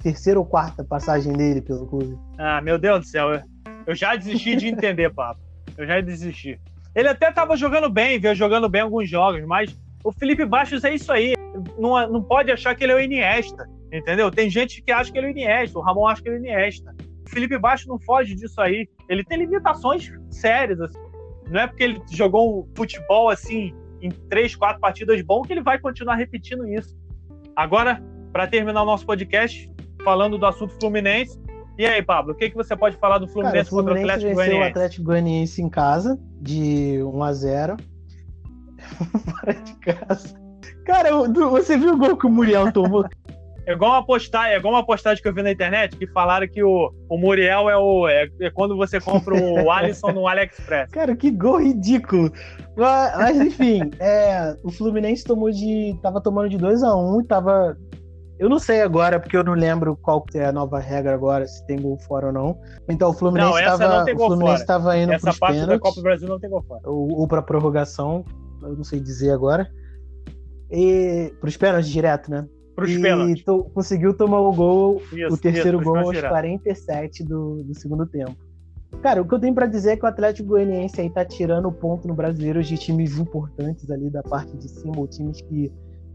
terceira ou quarta passagem dele pelo clube? Ah, meu Deus do céu. Eu já desisti de entender, papo. Eu já desisti. Ele até tava jogando bem, veio jogando bem alguns jogos, mas o Felipe Bastos é isso aí. não, não pode achar que ele é o Iniesta, entendeu? Tem gente que acha que ele é o Iniesta, o Ramon acha que ele é o Iniesta. O Felipe Baixo não foge disso aí. Ele tem limitações sérias, assim. Não é porque ele jogou futebol assim em três, quatro partidas bom que ele vai continuar repetindo isso. Agora, para terminar o nosso podcast, falando do assunto Fluminense. E aí, Pablo, o que, que você pode falar do Fluminense, Cara, o Fluminense contra o Atlético Goianiense? o Atlético Goianiense em casa, de 1 a 0 Fora de casa. Cara, você viu o gol que o Muriel tomou? É igual uma postagem, é igual uma postagem que eu vi na internet que falaram que o, o Muriel é o é, é quando você compra o Alisson no AliExpress. Cara, que gol ridículo. Mas, mas enfim, é, o Fluminense tomou de tava tomando de 2 a 1 um, tava eu não sei agora, porque eu não lembro qual é a nova regra agora, se tem gol fora ou não. Então o Fluminense estava indo essa parte pênaltis, da Copa do Brasil não tem gol fora. Ou, ou para prorrogação, eu não sei dizer agora. E para os pênaltis direto, né? Para os pênaltis. To, conseguiu tomar o gol, isso, o terceiro isso, gol aos direto. 47 do, do segundo tempo. Cara, o que eu tenho para dizer é que o Atlético Goianiense aí tá tirando o ponto no brasileiro de times importantes ali da parte de cima, ou times que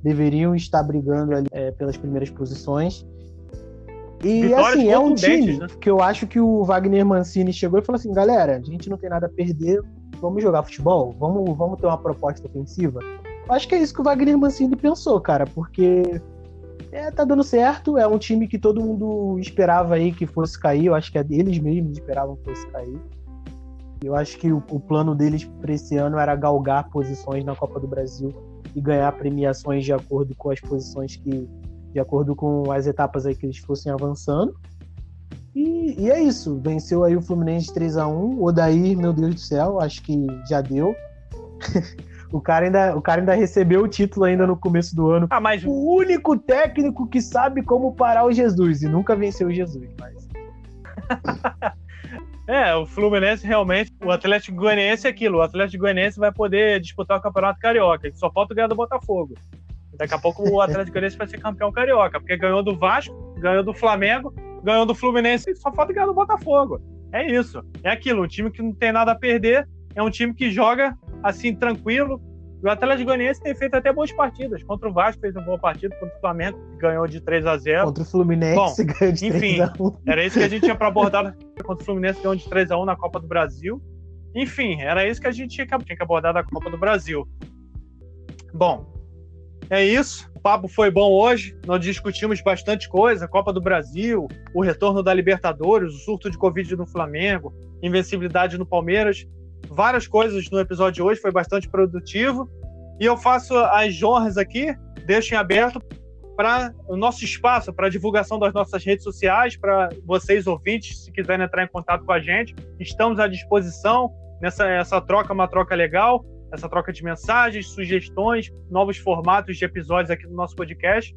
deveriam estar brigando ali, é, pelas primeiras posições. E Vitórias assim, é um time né? que eu acho que o Wagner Mancini chegou e falou assim: galera, a gente não tem nada a perder, vamos jogar futebol, vamos, vamos ter uma proposta ofensiva. Eu acho que é isso que o Wagner Mancini pensou, cara, porque é, tá dando certo, é um time que todo mundo esperava aí que fosse cair, eu acho que é eles mesmos esperavam que fosse cair. Eu acho que o, o plano deles para esse ano era galgar posições na Copa do Brasil e ganhar premiações de acordo com as posições que. de acordo com as etapas aí que eles fossem avançando. E, e é isso. Venceu aí o Fluminense 3 a 1 O Odair, meu Deus do céu, acho que já deu. o, cara ainda, o cara ainda recebeu o título ainda no começo do ano. Ah, mas... O único técnico que sabe como parar o Jesus. E nunca venceu o Jesus, mas. É, o Fluminense realmente, o Atlético Goianiense é aquilo, o Atlético Goianiense vai poder disputar o Campeonato Carioca, só falta ganhar do Botafogo. Daqui a pouco o Atlético Goianiense vai ser campeão carioca, porque ganhou do Vasco, ganhou do Flamengo, ganhou do Fluminense, só falta ganhar do Botafogo. É isso. É aquilo, um time que não tem nada a perder, é um time que joga assim tranquilo, o Atlético Goianiense tem feito até boas partidas. Contra o Vasco fez uma boa partida, contra o Flamengo ganhou de 3 a 0 Contra o Fluminense Bom, ganhou de enfim, 3 a 1 Era isso que a gente tinha para abordar contra o Fluminense ganhou de 3 a 1 na Copa do Brasil. Enfim, era isso que a gente tinha que, tinha que abordar da Copa do Brasil. Bom, é isso. O papo foi bom hoje. Nós discutimos bastante coisa: Copa do Brasil, o retorno da Libertadores, o surto de Covid no Flamengo, invencibilidade no Palmeiras várias coisas no episódio de hoje, foi bastante produtivo. E eu faço as honras aqui, deixo em aberto para o nosso espaço, para a divulgação das nossas redes sociais, para vocês ouvintes, se quiserem entrar em contato com a gente, estamos à disposição nessa essa troca, uma troca legal, essa troca de mensagens, sugestões, novos formatos de episódios aqui no nosso podcast.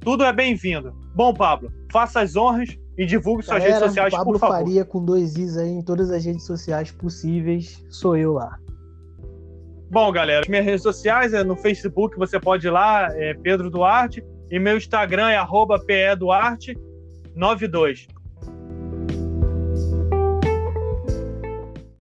Tudo é bem-vindo. Bom, Pablo, faça as honras e divulgue suas redes sociais, Pablo por favor. Faria com dois Is aí em todas as redes sociais possíveis. Sou eu lá. Bom, galera, minhas redes sociais é no Facebook, você pode ir lá, é Pedro Duarte, e meu Instagram é arroba PEDuarte92.